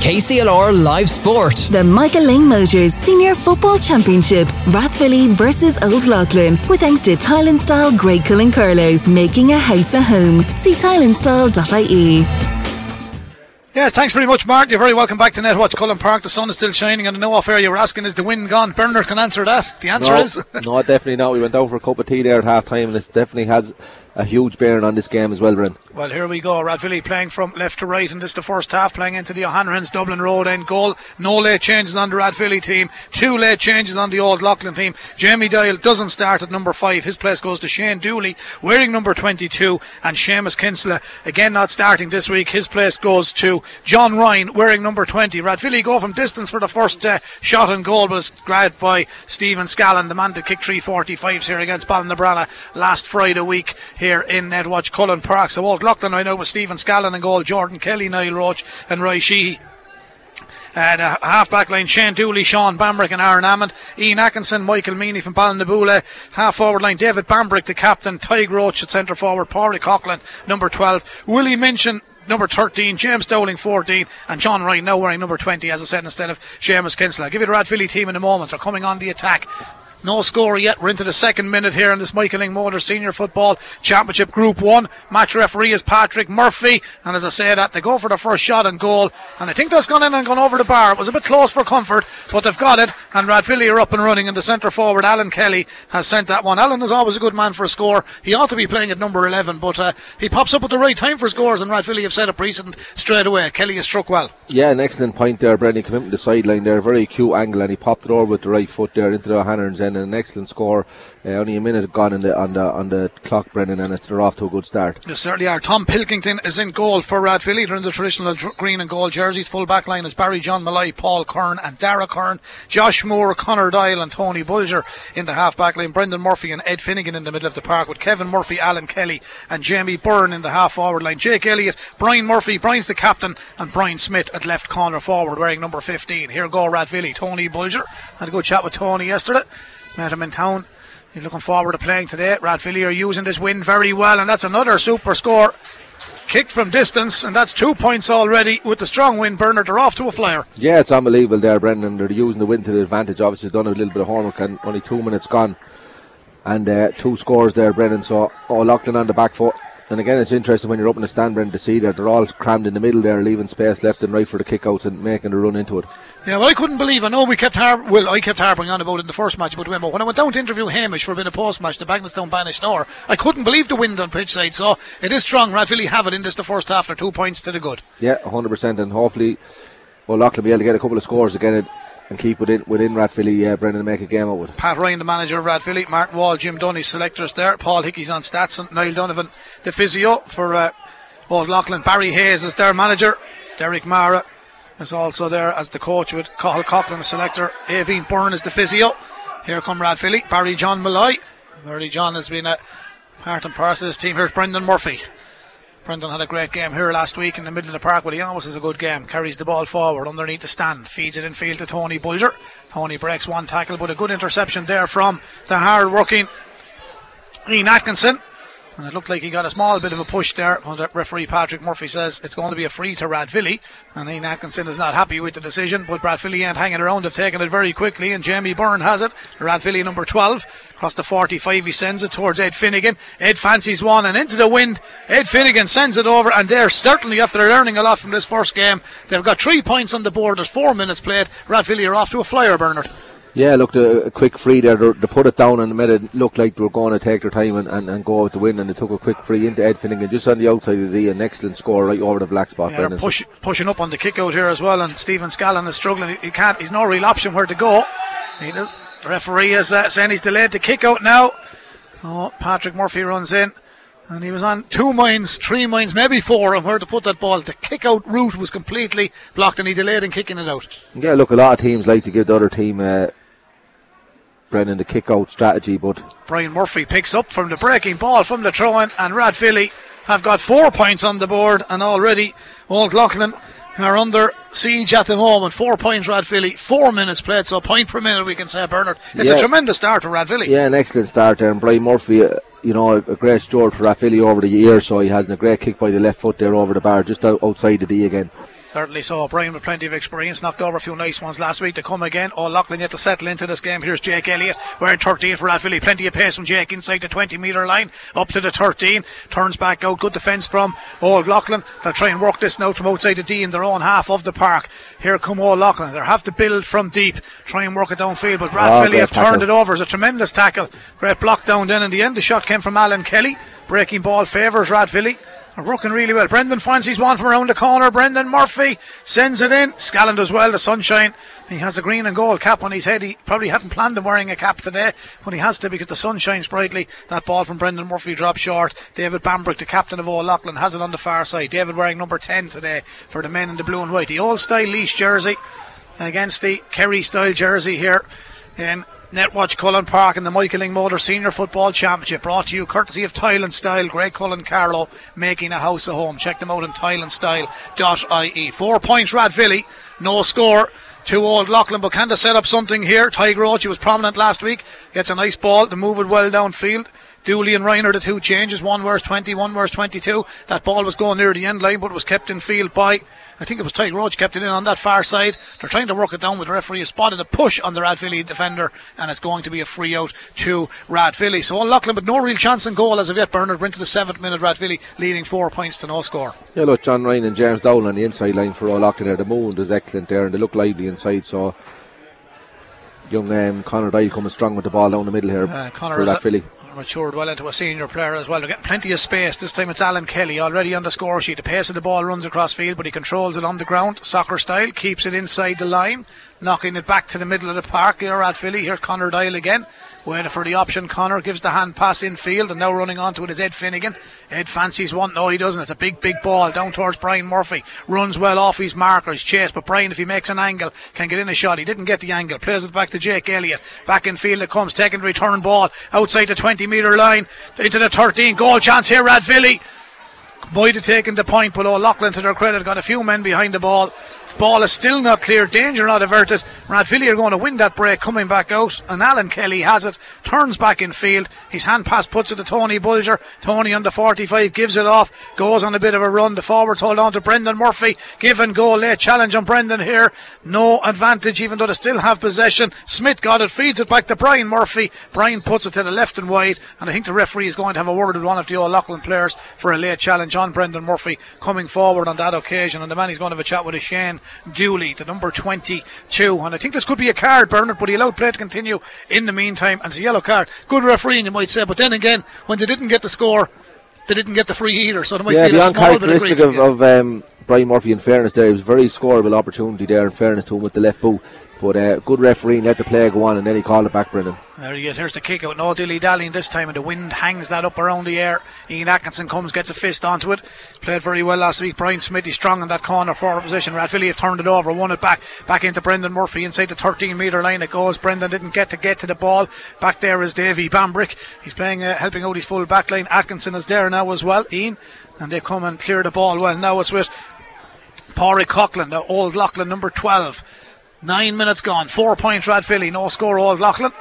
KCLR Live Sport. The Michael Lyng Motors Senior Football Championship, Rathvilly versus Old Leighlin, with thanks to Tile and Style Graiguecullen Carlow, making a house a home. See tileandstyle.ie. Yes, thanks very much, Mark. You're very welcome back to Netwatch Cullen Park. The sun is still shining, and I know off air you were asking, is the wind gone? Bernard can answer that. The answer no, is no, definitely not. We went out for a cup of tea there at half time, and it definitely has a huge bearing on this game as well, Brent. Well, here we go. Rathvilly playing from left to right, and this is the first half playing into the O'Hanrahan's Dublin Road end goal. No late changes on the Rathvilly team, two late changes on the Old Leighlin team. Jamie Dial doesn't start at number five. His place goes to Shane Dooley, wearing number 22, and Seamus Kinsella again not starting this week. His place goes to John Ryan, wearing number 20. Rathvilly go from distance for the first uh, shot and goal, but it's grabbed by Stephen Scallon, the man that kicked 345s here against Ballinabranna last Friday week. Here here in Netwatch Cullen Park. So Old Leighlin I know with Stephen Scallon and goal, Jordan Kelly, Niall Roach, and Roy Sheehy. And uh, half back line Shane Dooley, Sean Bambrick, and Aaron Hammond. Ian Atkinson, Michael Meany from Ballinaboula. Half forward line David Bambrick, the captain. Tig Roach at centre forward. Paulie Coughlin, number 12. Willie Minchin, number 13, James Dowling 14, and John Ryan now wearing number 20, as I said, instead of Seamus Kinsella. I'll give you the Rathvilly team in a moment. They're coming on the attack. No score yet. We're into the second minute here in this Michael Lyng Motor Senior Football Championship Group 1. Match referee is Patrick Murphy. And as I say that, they go for the first shot and goal. And I think that's gone in and gone over the bar. It was a bit close for comfort, but they've got it. And Rathvilly are up and running. And the centre forward, Alan Kelly, has sent that one. Alan is always a good man for a score. He ought to be playing at number 11, but uh, he pops up at the right time for scores. And Rathvilly have set up recent straight away. Kelly has struck well. Yeah, an excellent point there, Brendan. Came in the sideline there, very acute angle, and he popped it over with the right foot there into the O'Hanrahan's end. An excellent score. Uh, only a minute gone the, on the on the clock, Brendan, and it's they're off to a good start. They certainly are. Tom Pilkington is in goal for Rathvilly. They're in the traditional green and gold jerseys. Full back line is Barry John Malloy, Paul Kern, and Dara Kern. Josh Moore, Connor Dial, and Tony Bulger in the half back line. Brendan Murphy and Ed Finnegan in the middle of the park with Kevin Murphy, Alan Kelly, and Jamie Byrne in the half forward line. Jake Elliott, Brian Murphy, Brian's the captain, and Brian Smith at left corner forward wearing number 15. Here go Rathvilly, Tony Bulger. Had a good chat with Tony yesterday. Met him in town He's looking forward to playing today. Rathvilly are using this win very well, and that's another super score. Kicked from distance, and that's two points already with the strong wind. Bernard, they're off to a flyer. Yeah, it's unbelievable there, Brendan. They're using the wind to the advantage. Obviously, done a little bit of homework, and only two minutes gone. And uh, two scores there, Brendan. So, oh, Leighlin on the back foot. And again, it's interesting when you're up in the stand, Brendan, to see that they're all crammed in the middle there, leaving space left and right for the kickouts and making a run into it. Yeah, well, I couldn't believe. I know we kept har- well, I kept harping on about it in the first match the but when I went down to interview Hamish for a bit of post match, the Bagenalstown bainisteoir, I couldn't believe the wind on pitch side. So it is strong. Rathvilly have it in this the first half. They're two points to the good. Yeah, 100%, and hopefully, well, Leighlin will be able to get a couple of scores again and keep within within Rathvilly, uh, Brendan, make a game out with. Pat Ryan, the manager of Rathvilly, Martin Wall, Jim Dunny, selectors there, Paul Hickey's on stats, and Niall Donovan, the physio for uh, Old Leighlin. Barry Hayes is their manager, Derek Mara is also there as the coach with Cathal Coughlin, the selector, Avine Byrne is the physio. Here come Rathvilly, Barry John Malloy. Barry John has been a part and parcel of this team. Here's Brendan Murphy. Brendan had a great game here last week in the middle of the park, but he always has a good game. Carries the ball forward underneath the stand, feeds it in field to Tony Bulger. Tony breaks one tackle, but a good interception there from the hard working Ian Atkinson. And it looked like he got a small bit of a push there. But referee Patrick Murphy says it's going to be a free to Rathvilly. And Ian Atkinson is not happy with the decision. But Rathvilly ain't hanging around. They've taken it very quickly. And Jamie Byrne has it. Rathvilly number 12. Across the 45, he sends it towards Ed Finnegan. Ed fancies one and into the wind. Ed Finnegan sends it over. And they're certainly, after learning a lot from this first game, they've got three points on the board. There's four minutes played. Rathvilly are off to a flyer, Bernard. Yeah, looked a, a, quick free there. They, put it down and made it look like they were going to take their time and, and, and go out to win. And they took a quick free into Ed Finnegan just on the outside of the an excellent score right over the black spot. Yeah, push, pushing up on the kick out here as well. And Stephen Scallon is struggling. He, he can't. He's no real option where to go. He does, the referee is uh, saying he's delayed the kick out now. So Patrick Murphy runs in. And he was on two minds, three minds, maybe four on where to put that ball. The kick out route was completely blocked and he delayed in kicking it out. Yeah, look, a lot of teams like to give the other team uh, Brennan the kick out strategy, but Brian Murphy picks up from the breaking ball from the throw in, and Rathvilly have got four points on the board, and already Old Leighlin are under siege at the moment. Four points, Rathvilly, four minutes played, so a point per minute, we can say, Bernard. It's yeah. a tremendous start for Rathvilly. Yeah, an excellent start there, and Brian Murphy. Uh, you know, a, a great steward for Rathvilly over the years, so he has a great kick by the left foot there over the bar, just out, outside the D again. Certainly so. Brian with plenty of experience, knocked over a few nice ones last week to come again. Old Leighlin yet to settle into this game. Here's Jake Elliott wearing 13 for Rathvilly. Plenty of pace from Jake inside the 20 metre line, up to the 13. Turns back out. Good defence from Old Leighlin. They'll try and work this now from outside the D in their own half of the park. Here come Old Leighlin. They'll have to build from deep, try and work it downfield. But Rathvilly ah, oh, have tackle. turned it over. It's a tremendous tackle. Great block down then in the end. The shot came from Alan Kelly. Breaking ball favours Rathvilly. Working really well. Brendan finds fancies one from around the corner. Brendan Murphy sends it in. Scallon does well. The sunshine. He has a green and gold cap on his head. He probably hadn't planned on wearing a cap today, but he has to because the sun shines brightly. That ball from Brendan Murphy drops short. David Bambrick, the captain of Old Leighlin, has it on the far side. David wearing number 10 today for the men in the blue and white. The old style Laois jersey against the Kerry style jersey here in Netwatch Cullen Park in the Michael Lyng Motor Senior Football Championship brought to you courtesy of Tile and Style. Graiguecullen Carlow making a house a home. Check them out on tileandstyle.ie. Four points Rathvilly, no score. Two old can they set up something here? Tiger Roach, he was prominent last week, gets a nice ball to move it well downfield. Dooley and Ryan, the two changes. One wears 20, one wears 22. That ball was going near the end line, but was kept in field by, I think it was Ty Roach, kept it in on that far side. They're trying to work it down with the referee. Has spotted a push on the Rathvilly defender, and it's going to be a free out to Rathvilly. So Loughlin, but no real chance in goal as of yet. Bernard went to the seventh minute. Rathvilly leading four points to no score. Yeah, look, John Ryan and James Dowling on the inside line for Old Leighlin there. The moon is excellent there, and they look lively inside. So young um, Connor Dye coming strong with the ball down the middle here uh, Connor for Rathvilly matured well into a senior player as well. They're getting plenty of space. This time it's Alan Kelly already on the score sheet. The pace of the ball runs across field, but he controls it on the ground, soccer style, keeps it inside the line, knocking it back to the middle of the park here at Philly. Here's Connor Dial again. Waiting for the option. Connor gives the hand pass in field and now running onto it is Ed Finnegan. Ed fancies one. No, he doesn't. It's a big, big ball down towards Brian Murphy. Runs well off his marker, his chase. But Brian, if he makes an angle, can get in a shot. He didn't get the angle. Plays it back to Jake Elliott. Back in field it comes. Taking return ball outside the 20 metre line into the 13. Goal chance here, Rathvilly. Might have taken the point, but Old Leighlin, to their credit, got a few men behind the ball. Ball is still not clear. Danger not averted. Rathvilly are going to win that break coming back out. And Alan Kelly has it. Turns back in field. His hand pass puts it to Tony Bulger. Tony on the 45 gives it off. Goes on a bit of a run. The forwards hold on to Brendan Murphy. Give and go. Late challenge on Brendan here. No advantage even though they still have possession. Smith got it. Feeds it back to Brian Murphy. Brian puts it to the left and wide. And I think the referee is going to have a word with one of the Old Leighlin players for a late challenge on Brendan Murphy coming forward on that occasion. And the man he's going to have a chat with is Shane Dooley, the number 22. And I think this could be a card, Bernard, but he allowed play to continue in the meantime. And it's a yellow card. Good refereeing, you might say. But then again, when they didn't get the score, they didn't get the free either. So they might yeah, feel the a small uncharacteristic of, of um, Brian Murphy, in fairness, there, it was a very scoreable opportunity there, in fairness to him with the left boot. But uh, good referee, let the play go on, and then he called it back, Brendan. There he is. Here's the kick out. No dilly dallying this time, and the wind hangs that up around the air. Ian Atkinson comes, gets a fist onto it. Played very well last week. Brian Smithy strong in that corner forward position. Rathvilly have turned it over, won it back, back into Brendan Murphy inside the 13 metre line. It goes. Brendan didn't get to get to the ball. Back there is Davy Bambrick. He's playing, uh, helping out his full back line. Atkinson is there now as well. Ian, and they come and clear the ball well. Now it's with Pori Coughlin, the old Leighlin number 12. Nine minutes gone. Four points Rathvilly. No score Old Leighlin.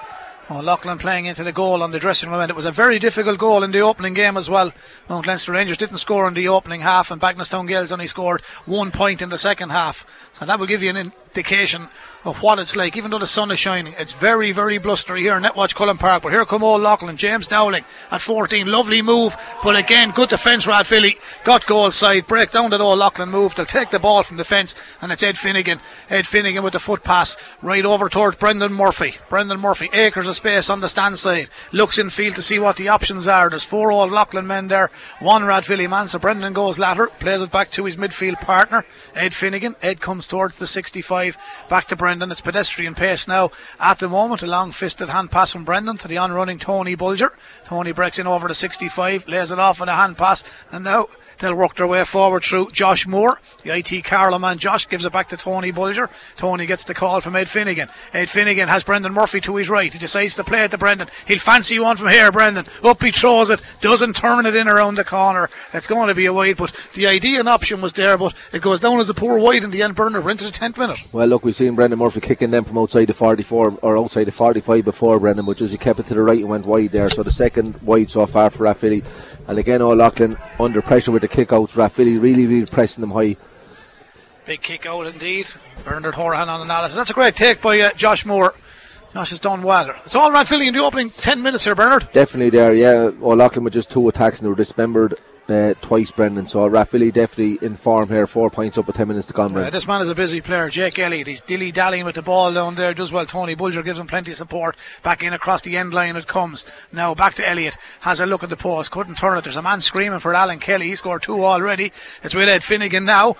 Oh, Loughlin playing into the goal on the dressing room end. It was a very difficult goal in the opening game as well. Mount Leinster Rangers didn't score in the opening half, and Bagenalstown Gales only scored one point in the second half. So that will give you an indication of what it's like. Even though the sun is shining, it's very, very blustery here in Netwatch Cullen Park. But here come Old Leighlin, James Dowling at 14. Lovely move, but again, good defence, Rathvilly. Got goal side, break down that Old Leighlin move. They'll take the ball from the fence, and it's Ed Finnegan. Ed Finnegan with the foot pass right over towards Brendan Murphy. Brendan Murphy, acres of space on the stand side. Looks in field to see what the options are. There's four Old Leighlin men there, one Rathvilly man. So Brendan goes latter, plays it back to his midfield partner, Ed Finnegan. Ed comes towards the 65, back to Brendan. And it's pedestrian pace now at the moment. A long fisted hand pass from Brendan to the on running Tony Bulger. Tony breaks in over the 65, lays it off on a hand pass, and now They'll work their way forward through Josh Moore. The IT Carlow man Josh gives it back to Tony Bulger. Tony gets the call from Ed Finnegan. Ed Finnegan has Brendan Murphy to his right. He decides to play it to Brendan. He'll fancy one from here, Brendan. Up he throws it. Doesn't turn it in around the corner. It's going to be a wide, but the idea and option was there, but it goes down as a poor wide in the end. We're into the 10th minute. Well, look, we've seen Brendan Murphy kicking them from outside the 44 or outside the 45 before Brendan, but just he kept it to the right and went wide there. So the second wide so far for Rathvilly. And again, Old Leighlin under pressure with the kick outs. Really, really pressing them high. Big kick out indeed. Bernard Horan on analysis. That's a great take by uh, Josh Moore. Josh has done well. It's all Rathvilly in the opening 10 minutes here, Bernard. Definitely there, yeah. Old Leighlin with just two attacks and they were dismembered uh, twice, Brendan. So Rathvilly definitely in form here. Four points up with 10 minutes to come. Uh, this man is a busy player. Jake Elliott. He's dilly dallying with the ball down there. Does well. Tony Bulger gives him plenty of support. Back in across the end line it comes. Now back to Elliott. Has a look at the post. Couldn't turn it. There's a man screaming for Alan Kelly. He scored two already. It's with Ed Finnegan now.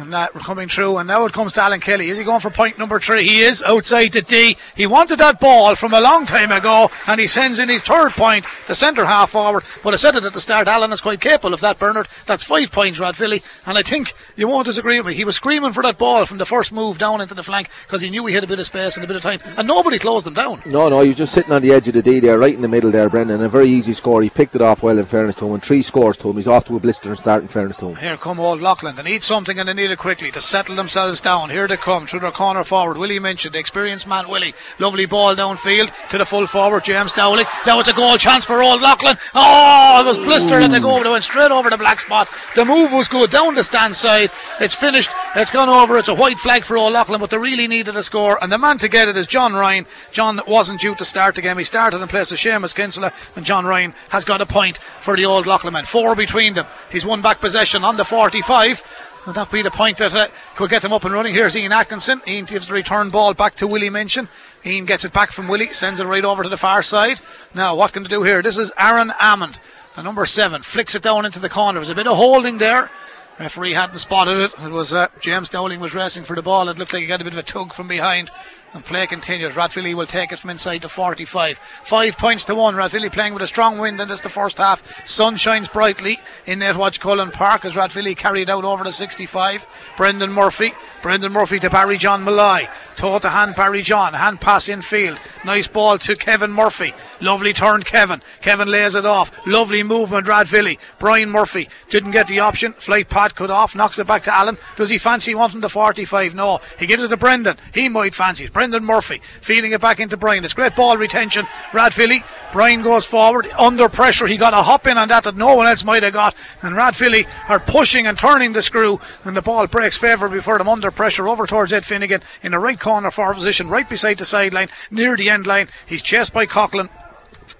And that coming through, and now it comes to Alan Kelly. Is he going for point number three? He is outside the D. He wanted that ball from a long time ago, and he sends in his third point, the centre half forward. But I said it at the start, Alan is quite capable of that, Bernard. That's five points, Rathvilly, and I think you won't disagree with me. He was screaming for that ball from the first move down into the flank because he knew he had a bit of space and a bit of time, and nobody closed him down. No, no, he was just sitting on the edge of the D there, right in the middle there, Brendan. A very easy score. He picked it off well, in fairness to him, and three scores to him. He's off to a blistering start, in fairness to him. Here come Old Leighlin. They need something, and they need it quickly to settle themselves down. Here they come through their corner forward. Willie Minchin the experienced man, Willie. Lovely ball downfield to the full forward, James Dowling. Now it's a goal chance for Old Leighlin. Oh, it was blistered at the goal. They went straight over the black spot. The move was good down the stand side. It's finished. It's gone over. It's a white flag for Old Leighlin, but they really needed a score. And the man to get it is John Ryan. John wasn't due to start the game. He started in place of Seamus Kinsella, and John Ryan has got a point for the Old Leighlin men. Four between them. He's won back possession on the 45. That be the point that uh, could get them up and running? Here's Ian Atkinson. Ian gives the return ball back to Willie Minchin. Ian gets it back from Willie, sends it right over to the far side. Now, what can they do here? This is Aaron Hammond, the number seven. Flicks it down into the corner. There's a bit of holding there. Referee hadn't spotted it. It was uh, James Dowling was racing for the ball. It looked like he got a bit of a tug from behind. And play continues. Rathvilly will take it from inside the 45. Five points to one. Rathvilly playing with a strong wind in this the first half. Sun shines brightly in Netwatch Cullen Park as Rathvilly carried out over the 65. Brendan Murphy. Brendan Murphy to Barry John Malloy. Toe to hand Barry John. Hand pass in field. Nice ball to Kevin Murphy. Lovely turn, Kevin. Kevin lays it off. Lovely movement, Rathvilly. Brian Murphy didn't get the option. Flight pad cut off. Knocks it back to Allen. Does he fancy wanting the 45? No. He gives it to Brendan. He might fancy it. Brendan Murphy feeding it back into Brian. It's great ball retention. Rathvilly. Brian goes forward under pressure. He got a hop in on that that no one else might have got. And Rathvilly are pushing and turning the screw. And the ball breaks favourably for them under pressure over towards Ed Finnegan in the right corner forward position, right beside the sideline, near the end line. He's chased by Coughlin.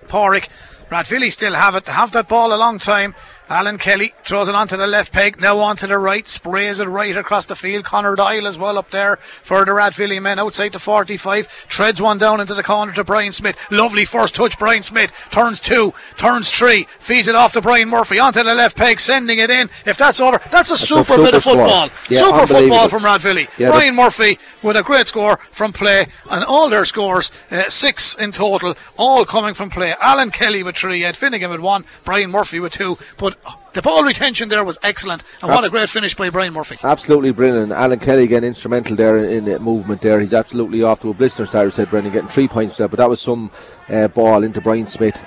Porrick. Rathvilly still have it. Have that ball a long time. Alan Kelly throws it onto the left peg, now onto the right, sprays it right across the field. Connor Doyle as well up there for the Rathvilly men outside the 45. Treads one down into the corner to Brian Smith. Lovely first touch, Brian Smith. Turns two, turns three, feeds it off to Brian Murphy onto the left peg, sending it in. If that's over, that's a That's super, super bit of football. Yeah, super football from Rathvilly. Yeah, Brian Murphy with a great score from play, and all their scores, uh, six in total, all coming from play. Alan Kelly with three, Ed Finnegan with one, Brian Murphy with two. But the ball retention there was excellent, and what a great finish by Brian Murphy. Absolutely brilliant. Alan Kelly again instrumental there in, in the movement there. He's absolutely off to a blister start, said Brendan, getting three points there. But that was some uh, ball into Brian Smith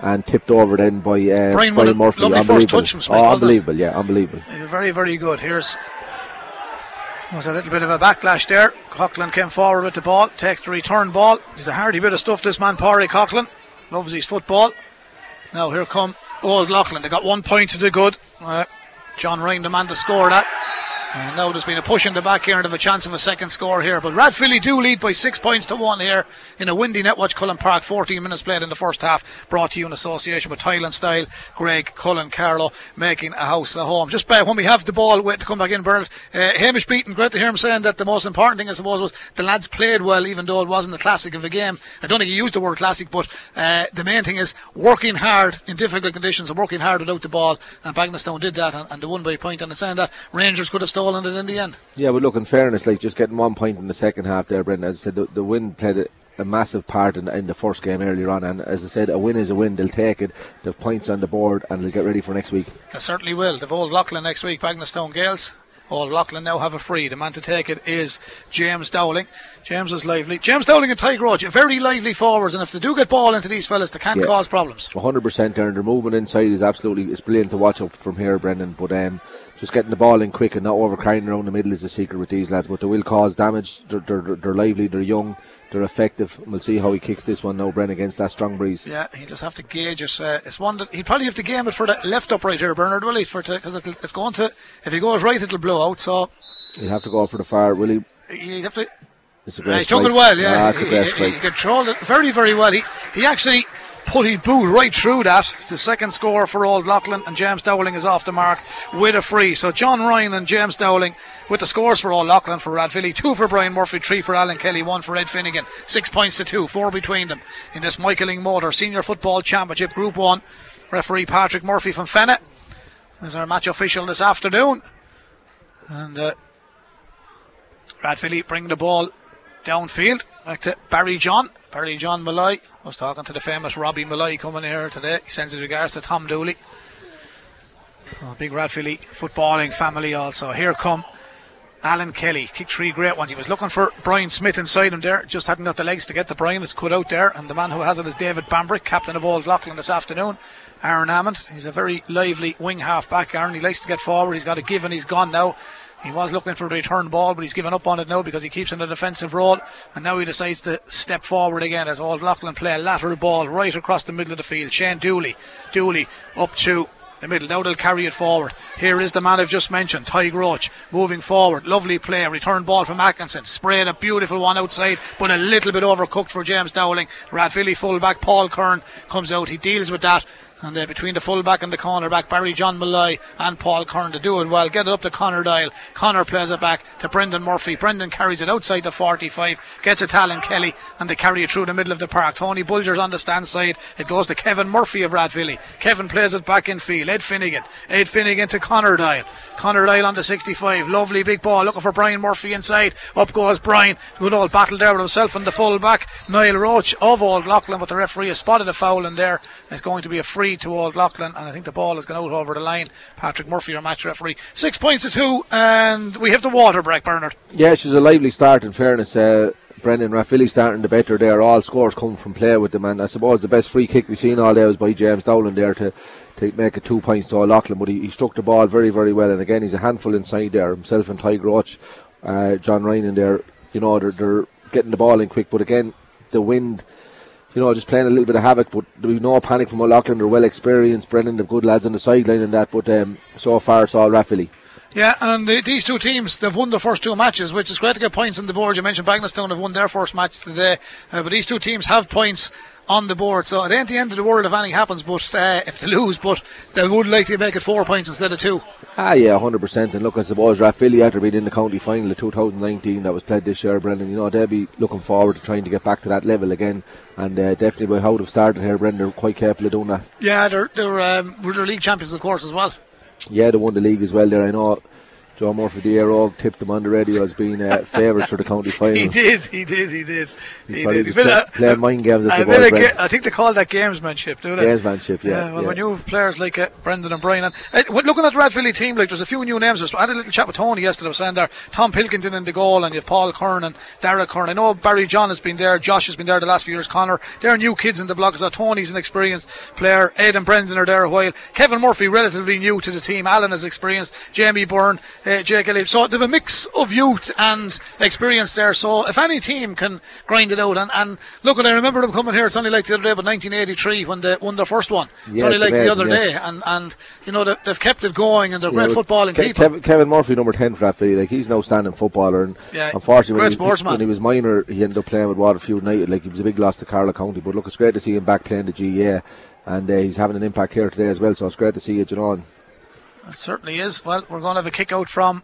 and tipped over then by uh, Brian a Murphy. lovely first Unbelievable. touch from Smith, oh, wasn't it? unbelievable, yeah, unbelievable. Uh, Very, very good. Here's was a little bit of a backlash there. Coughlin came forward with the ball, takes the return ball. He's a hardy bit of stuff, this man, Parry Coughlin. Loves his football. Now here come Old Leighlin. They got one point to the good. Uh, John man to score that. And now there's been a push in the back here and have a chance of a second score here. But Rathvilly do lead by six points to one here in a windy Netwatch Cullen Park. 14 minutes played in the first half. Brought to you in association with Tile and Style. Graiguecullen Carlow making a house a home. Just by when we have the ball, wait to come back in, Bernard. Uh, Hamish Beaton, great to hear him saying that the most important thing, I suppose, was the lads played well, even though it wasn't the classic of a game. I don't think he used the word classic, but uh, the main thing is working hard in difficult conditions and working hard without the ball. And Bagenalstown did that, and, and they won by a point. And saying that Rangers could have stolen it in the end. Yeah, but look, in fairness, like just getting one point in the second half there, Brendan, as I said, the, the win played a, a massive part in, in the first game earlier on. And as I said, a win is a win. They'll take it. They've points on the board and they'll get ready for next week. They certainly will. They've Old Leighlin next week, Bagenalstown Gales. Old Leighlin now have a free. The man to take it is James Dowling. James is lively. James Dowling and Ty Roach, very lively forwards, and if they do get ball into these fellas, they can Yeah. cause problems. 100% there, and their movement inside is absolutely it's brilliant to watch up from here, Brendan. But um, just getting the ball in quick and not overcrowding around the middle is the secret with these lads. But they will cause damage. They're, they're, they're lively, they're young, they're effective. We'll see how he kicks this one now, Brendan, against that strong breeze. Yeah, he just have to gauge it. Uh, it's one that he'd probably have to game it for the left up right here, Bernard, will he? For because it's going to if he goes right, it'll blow out. So He'll have to go for the far. Will he? You have to. It's a great he took it well, yeah. Ah, he, great he- he controlled it very, very well. He, he actually put his boot right through that. It's the second score for Old Leighlin, and James Dowling is off the mark with a free. So John Ryan and James Dowling with the scores for Old Leighlin for Rathvilly, two for Brian Murphy, three for Alan Kelly, one for Ed Finnegan. Six points to two, four between them in this Michael Lyng Motor Senior Football Championship Group One. Referee Patrick Murphy from Fennet is our match official this afternoon, and. Uh, Rathvilly bring the ball downfield back to Barry John. Barry John Malloy. I was talking to the famous Robbie Malloy coming here today. He sends his regards to Tom Dooley. Oh, big Rathvilly footballing family also. Here come Alan Kelly. Kicked three great ones. He was looking for Brian Smith inside him there. Just hadn't got the legs to get to Brian. It's cut out there. And the man who has it is David Bambrick, captain of Old Leighlin this afternoon. Aaron Hammond. He's a very lively wing half back. Aaron, he likes to get forward. He's got a give and he's gone now. He was looking for a return ball, but he's given up on it now because he keeps in a defensive role. And now he decides to step forward again as Old Leighlin play a lateral ball right across the middle of the field. Shane Dooley. Dooley up to the middle. Now they'll carry it forward. Here is the man I've just mentioned, Ty Roach, moving forward. Lovely play. Return ball from Atkinson. Sprayed a beautiful one outside, but a little bit overcooked for James Dowling. Rathvilly fullback Paul Kern comes out. He deals with that. And uh, between the fullback and the cornerback, Barry John Malloy and Paul Kern to do it well. Get it up to Connor Dial. Connor plays it back to Brendan Murphy. Brendan carries it outside the 45, gets it to Alan Kelly, and they carry it through the middle of the park. Tony Bulger's on the stand side. It goes to Kevin Murphy of Rathvilly. Kevin plays it back in field. Ed Finnegan. Ed Finnegan to Connor Dial. Connor Dial on the 65. Lovely big ball. Looking for Brian Murphy inside. Up goes Brian. Good old battle there with himself and the fullback. Niall Roach of Old Leighlin, but the referee has spotted a foul in there. It's going to be a free to Old Leighlin, and I think the ball has gone out over the line. Patrick Murphy, our match referee. Six points is two, and we have the water break, Bernard. Yeah, she's a lively start. In fairness, uh, Brendan Rathvilly starting the better there. All scores come from play with them, and I suppose the best free kick we've seen all day was by James Dowling there to to make it two points to Leighlin. But he, he struck the ball very, very well, and again he's a handful inside there. Himself and Ty Roach, uh, John Ryan in there. You know they're, they're getting the ball in quick, but again the wind. You know, just playing a little bit of havoc, but there'll be no panic from Old Leighlin. They're well experienced. Brendan, they've good lads on the sideline and that, but um, so far it's all Rathvilly. Yeah, and uh, these two teams, they've won the first two matches, which is great to get points on the board. You mentioned Bagenalstown have won their first match today, uh, but these two teams have points on the board. So it ain't the end of the world if anything happens, but uh, if they lose, but they would likely make it four points instead of two. Ah, yeah, 100%. And look, I suppose Rathvilly, after being in the county final of 2019 that was played this year, Brendan, you know, they'll be looking forward to trying to get back to that level again. And uh, definitely by how they've started here, Brendan, they're quite capable of doing that. Yeah, they're they're, um, they're league champions, of course, as well. Yeah, they won the league as well there. I know Joe Murphy the Aero tipped them on the radio as being uh, favourites for the county final. He did, he did, he did, he, probably did. was play- a- playing mind games, I a of ga- I think they call that gamesmanship, do they? Gamesmanship, yeah, well, yeah. when you have players like uh, Brendan and Brian, and uh, looking at the Rathvilly team, like there's a few new names. I had a little chat with Tony yesterday. I was saying there, Tom Pilkington in the goal, and you have Paul Kern and Dara Kern. I know Barry John has been there, Josh has been there the last few years. Connor, they're new kids in the block. So Tony's an experienced player. Ed and Brendan are there a while. Kevin Murphy, relatively new to the team. Alan is experienced. Jamie Byrne, uh, Jake Elliott. So they have a mix of youth and experience there. So if any team can grind it out, and, and look, and I remember them coming here. It's only like the other day, but 1983 when they won their first one. It's Yeah, only it's like the other yeah. day, and and you know they, they've kept it going, and they're Yeah, great footballing Ke- people. Kevin, Kevin Murphy, number 10 for Rathvilly, like he's an outstanding footballer. And Yeah, unfortunately, when he, sportsman. when he was minor, he ended up playing with Waterford United. Like he was a big loss to Carlow County. But look, it's great to see him back playing the GA. And uh, he's having an impact here today as well. So it's great to see you, John. It certainly is. Well, we're going to have a kick out from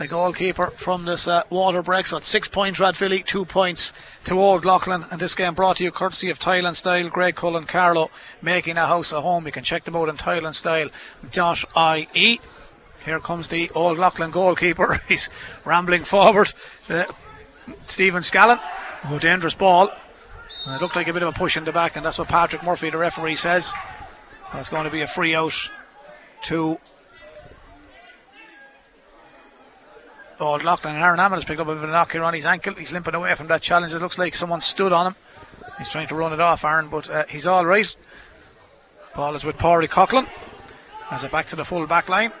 the goalkeeper from this uh, water it's six points Rathvilly, two points to Old Leighlin. And this game brought to you courtesy of Tile and Style, Graiguecullen Carlow, making a house a home. You can check them out on tileandstyle.ie. Here comes the Old Leighlin goalkeeper. He's rambling forward. Uh, Stephen Scallon. Oh, dangerous ball. And it looked like a bit of a push in the back, and that's what Patrick Murphy, the referee, says. That's going to be a free out to Old Leighlin. And Aaron Hammond has picked up a bit of a knock here on his ankle. He's limping away from that challenge. It looks like someone stood on him. He's trying to run it off, Aaron, but uh, he's all right. Ball is with Pori Coughlin. As it back to the full back line.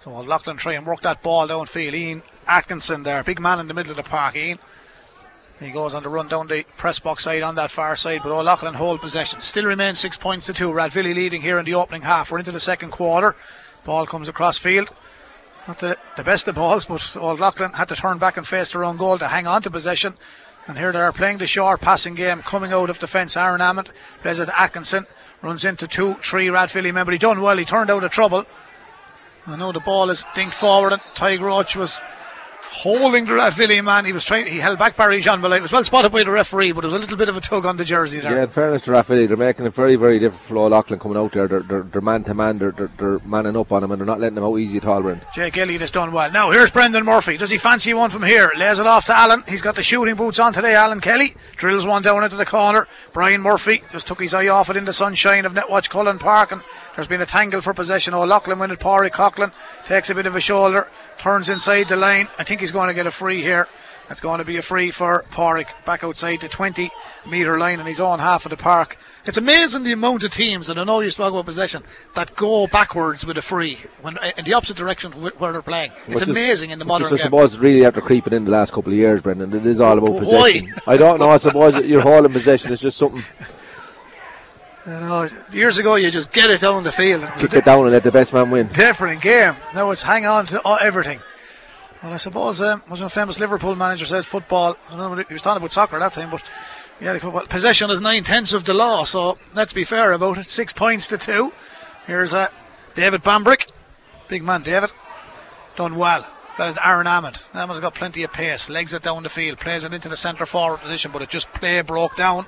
So Leighlin try and work that ball downfield. Ian Atkinson there, big man in the middle of the park. Ian. He goes on the run down the press box side on that far side, but Old Leighlin hold possession. Still remains six points to two. Rathvilly leading here in the opening half. We're into the second quarter. Ball comes across field. Not the, the best of balls, but Old Leighlin had to turn back and face their own goal to hang on to possession. And here they are playing the short passing game, coming out of defence. Aaron Hammond plays it Atkinson, runs into two, three Rathvilly men, but he done well. He turned out of trouble. I know the ball is dinked forward, and Tiger Roach was holding the Rathvilly man. He was trying. He held back Barry John Malloy. It was well spotted by the referee, but there was a little bit of a tug on the jersey there. Yeah, in fairness to Rathvilly, they're making it very, very difficult for Old Leighlin coming out there. They're, they're, they're man to man. They're, they're, manning up on him, and they're not letting him out easy at all, Brent. Jake Elliott has done well. Now here's Brendan Murphy. Does he fancy one from here? Lays it off to Alan. He's got the shooting boots on today. Alan Kelly drills one down into the corner. Brian Murphy just took his eye off it in the sunshine of Netwatch Cullen Park, and there's been a tangle for possession. Old Leighlin win it. Pori Coughlin takes a bit of a shoulder, turns inside the line. I think he's going to get a free here. That's going to be a free for Porrick back outside the 20 metre line and he's on half of the park. It's amazing the amount of teams, and I know you spoke about possession, that go backwards with a free when uh, in the opposite direction where they're playing. It's Which is- amazing in the modern is, I game. suppose really after creeping in the last couple of years, Brendan. It is all about Why? possession. I don't know. I suppose that you're holding possession. It's just something. You know, years ago you just get it down the field. Kick it down and let the best man win. different game. Now it's hang on to everything. Well, I suppose um, wasn't a famous Liverpool manager said football. I don't know, he was talking about soccer that time, but yeah, football possession is nine tenths of the law. So let's be fair about it. Six points to two. Here's uh, David Bambrick, big man, David, done well. That is Aaron Hammond. Hammond's got plenty of pace. Legs it down the field, plays it into the centre forward position, but it just play broke down.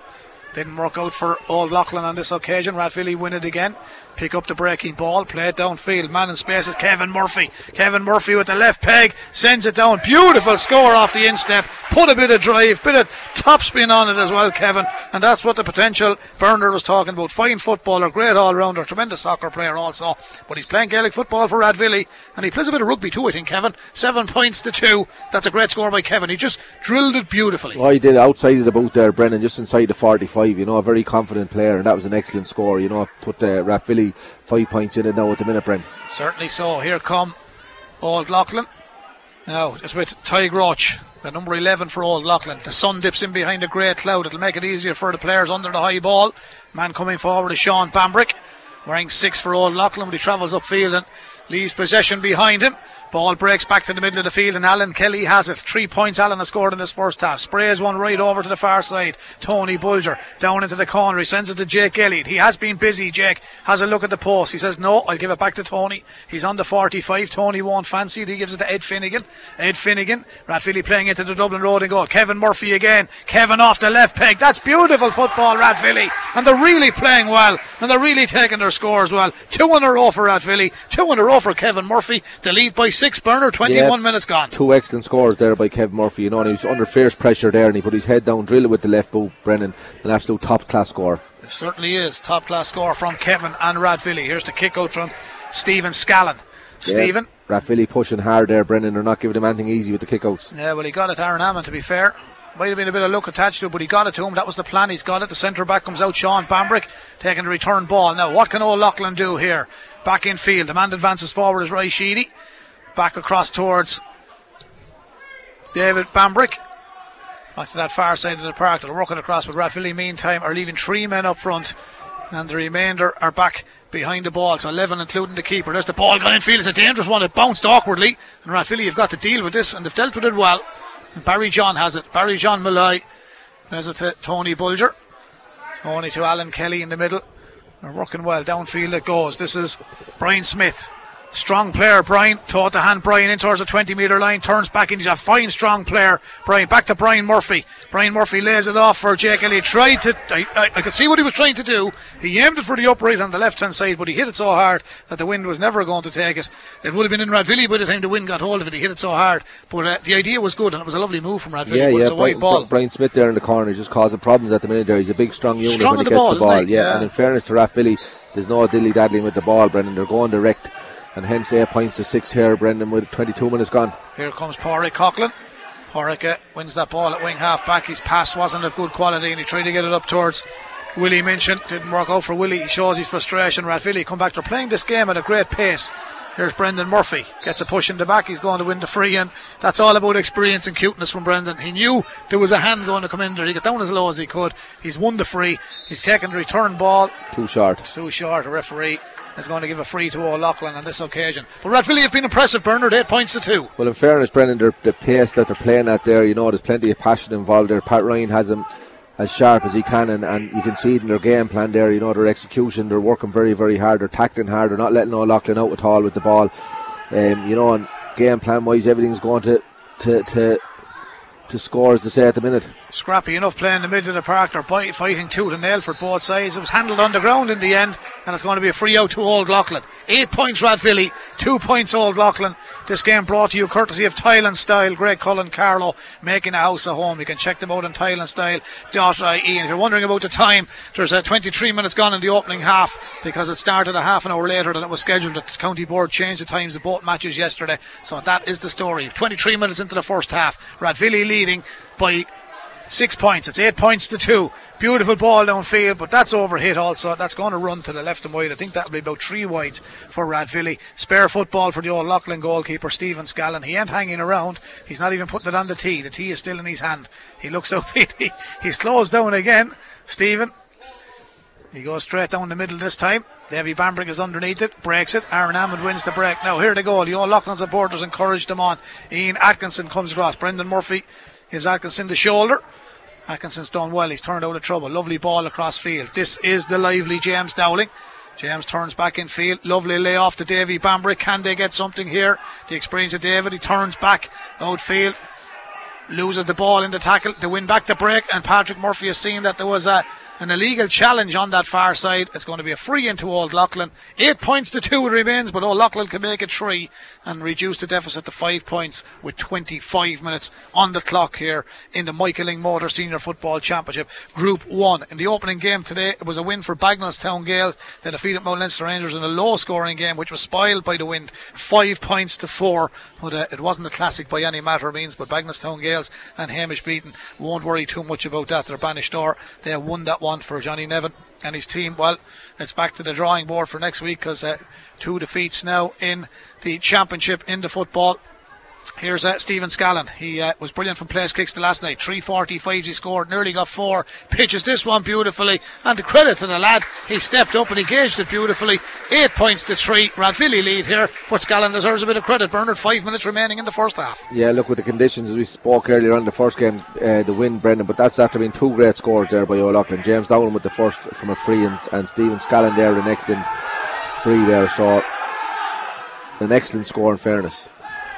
Didn't work out for Old Leighlin on this occasion. Rathvilly win it again. Pick up the breaking ball, play it downfield. Man in space is Kevin Murphy. Kevin Murphy with the left peg sends it down. Beautiful score off the instep. Put a bit of drive, bit of top spin on it as well, Kevin. And that's what the potential Bernard was talking about. Fine footballer, great all rounder, tremendous soccer player also. But he's playing Gaelic football for Rathvilly and he plays a bit of rugby too, I think, Kevin. Seven points to two. That's a great score by Kevin. He just drilled it beautifully. Oh, he did outside of the boot there, Brennan, just inside the 45. You know, a very confident player, and that was an excellent score. You know, put uh, Five points in it now at the minute, Brennan. Certainly so. Here come Old Leighlin. Now, just with Ty Roach, the number 11 for Old Leighlin. The sun dips in behind a grey cloud. It'll make it easier for the players under the high ball. Man coming forward is Sean Bambrick, wearing six for Old Loughlin, but he travels upfield and leaves possession behind him. Ball breaks back to the middle of the field, and Alan Kelly has it. Three points Alan has scored in this first half. Sprays one right over to the far side. Tony Bulger down into the corner. He sends it to Jake Elliott. He has been busy. Jake has a look at the post. He says, No, I'll give it back to Tony. He's on the 45. Tony won't fancy it. He gives it to Ed Finnegan. Ed Finnegan. Rathvilly playing into the Dublin Road and goal. Kevin Murphy again. Kevin off the left peg. That's beautiful football, Rathvilly. And they're really playing well. And they're really taking their scores well. Two in a row for Rathvilly. Two in a row for Kevin Murphy. The lead by six. Burner, 21 Yeah. minutes gone. Two excellent scores there by Kevin Murphy. You know, and he was under fierce pressure there, and he put his head down, drilled it with the left boot. Brennan, an absolute top class score. It certainly is. Top class score from Kevin and Rathvilly. Here's the kick out from Stephen Scallon. Stephen. Yeah. Rathvilly pushing hard there, Brennan. They're not giving him anything easy with the kickouts. Yeah, well, he got it, Aaron Hammond, to be fair. Might have been a bit of luck attached to it, but he got it to him. That was the plan. He's got it. The centre back comes out, Sean Bambrick, taking the return ball. Now, what can Old Leighlin do here? Back in field. The man advances forward is Ray Sheedy. Back across towards David Bambrick. Back to that far side of the park. They're working across with Rathvilly meantime are leaving three men up front. And the remainder are back behind the ball. So 11 including the keeper. There's the ball gone in field. It's a dangerous one. It bounced awkwardly. And Rathvilly have got to deal with this and they've dealt with it well. And Barry John has it. Barry John Malloy. There's it to Tony Bulger. Tony to Alan Kelly in the middle. They're working well. Downfield it goes. This is Brian Smith. Strong player, Brian. Taught the hand Brian in towards the 20 metre line. Turns back in. He's a fine, strong player. Brian back to Brian Murphy. Brian Murphy lays it off for Jake Elliott. Tried to. I, I, I could see what he was trying to do. He aimed it for the upright on the left hand side, but he hit it so hard that the wind was never going to take it. It would have been in Rathvilly by the time the wind got hold of it. He hit it so hard. But uh, the idea was good and it was a lovely move from Rathvilly. Yeah, yeah. It's a Brian, ball. Brian Smith there in the corner is just causing problems at the minute there. He's a big, strong unit Strong when he the gets ball, the ball. Yeah. Yeah. and in fairness to Rathvilly, there's no dilly daddling with the ball, Brendan. They're going direct. And hence eight points to six here, Brendan, with 22 minutes gone. Here comes Porrick Coughlin. Porrick wins that ball at wing half back. His pass wasn't of good quality and he tried to get it up towards Willie Minchin. Didn't work out for Willie. He shows his frustration. Rathvilly come back. They're playing this game at a great pace. Here's Brendan Murphy. Gets a push in the back. He's going to win the free and that's all about experience and cuteness from Brendan. He knew there was a hand going to come in there. He got down as low as he could. He's won the free. He's taken the return ball. Too short. Too short. A referee is going to give a free to Old Leighlin on this occasion. But Rathvilly have been impressive, Bernard, 8 points to 2. Well, in fairness, Brendan, the pace that they're playing at there, you know, there's plenty of passion involved there. Pat Ryan has them as sharp as he can, and, and you can see it in their game plan there. You know, their execution, they're working very, very hard. They're tackling hard. They're not letting Old Leighlin out at all with the ball. Um, you know, and game plan wise, everything's going to to to to score, as they say at the minute. Scrappy enough playing in the middle of the park. They're fighting tooth and nail for both sides. It was handled on the ground in the end, and it's going to be a free out to Old Leighlin. Eight points Rathvilly, two points Old Leighlin. This game brought to you courtesy of Tile and Style. Graiguecullen Carlow making a house at home. You can check them out on tileandstyle.ie. And if you're wondering about the time, there's uh, 23 minutes gone in the opening half because it started a half an hour later than it was scheduled. The county board changed the times of both matches yesterday. So that is the story. 23 minutes into the first half. Rathvilly leading by six points. It's eight points to two. Beautiful ball downfield, but that's overhit also. That's going to run to the left and wide. I think that'll be about three wides for Rathvilly. Spare football for the old Leighlin goalkeeper, Stephen Scallon. He ain't hanging around. He's not even putting it on the tee. The tee is still in his hand. He looks so pity. He's closed down again. Stephen. He goes straight down the middle this time. Davy Bambrick is underneath it, breaks it. Aaron Hammond wins the break. Now here they go. The Leighlin supporters encourage them on. Ian Atkinson comes across. Brendan Murphy gives Atkinson the shoulder. Atkinson's done well. He's turned out of trouble. Lovely ball across field. This is the lively James Dowling. James turns back in field. Lovely lay off to Davy Bambrick. Can they get something here? The experience of David. He turns back outfield. Loses the ball in the tackle to win back the break. And Patrick Murphy has seen that there was a an illegal challenge on that far side. It's going to be a free into Old Leighlin. Eight points to two it remains, but Old Leighlin can make it three and reduce the deficit to five points with 25 minutes on the clock here in the Michael Lyng Motor Senior Football Championship Group 1. In the opening game today, it was a win for Bagenalstown Gales. They defeated Mount Leinster Rangers in a low scoring game, which was spoiled by the wind. Five points to four, but uh, it wasn't a classic by any matter of means. But Bagenalstown Gales and Hamish Beaton won't worry too much about that. They're banished or they won that one for Johnny Nevin and his team. Well, it's back to the drawing board for next week because uh, two defeats now in the championship in the football. Here's uh, Stephen Scallon. He uh, was brilliant from place kicks to last night. 345 he scored, nearly got four. Pitches this one beautifully. And the credit to the lad, he stepped up and he gauged it beautifully. Eight points to three. Rathvilly lead here. But Scallon deserves a bit of credit. Bernard, five minutes remaining in the first half. Yeah, look, with the conditions as we spoke earlier on the first game, uh, the win, Brendan, but that's after being two great scores there by Old Leighlin. James Dowling the first from a free and, and Stephen Scallon there the next in free there. So an excellent score in fairness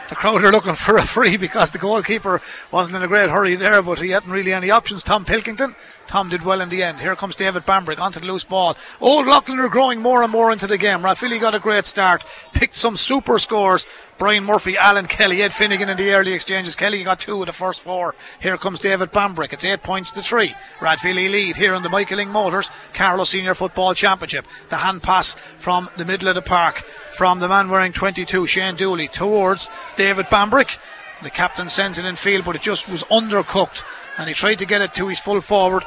the crowd are looking for a free because the goalkeeper wasn't in a great hurry there, but he hadn't really any options. Tom Pilkington. Tom did well in the end. Here comes David Bambrick onto the loose ball. Old Leighlin are growing more and more into the game. Rathvilly got a great start, picked some super scores. Brian Murphy, Alan Kelly, Ed Finnegan in the early exchanges. Kelly got two of the first four. Here comes David Bambrick. It's eight points to three. Rathvilly lead here in the Michael Lyng Motors Carlow Senior Football Championship. The hand pass from the middle of the park from the man wearing 22, Shane Dooley, towards David Bambrick. The captain sends it in field, but it just was undercooked, and he tried to get it to his full forward.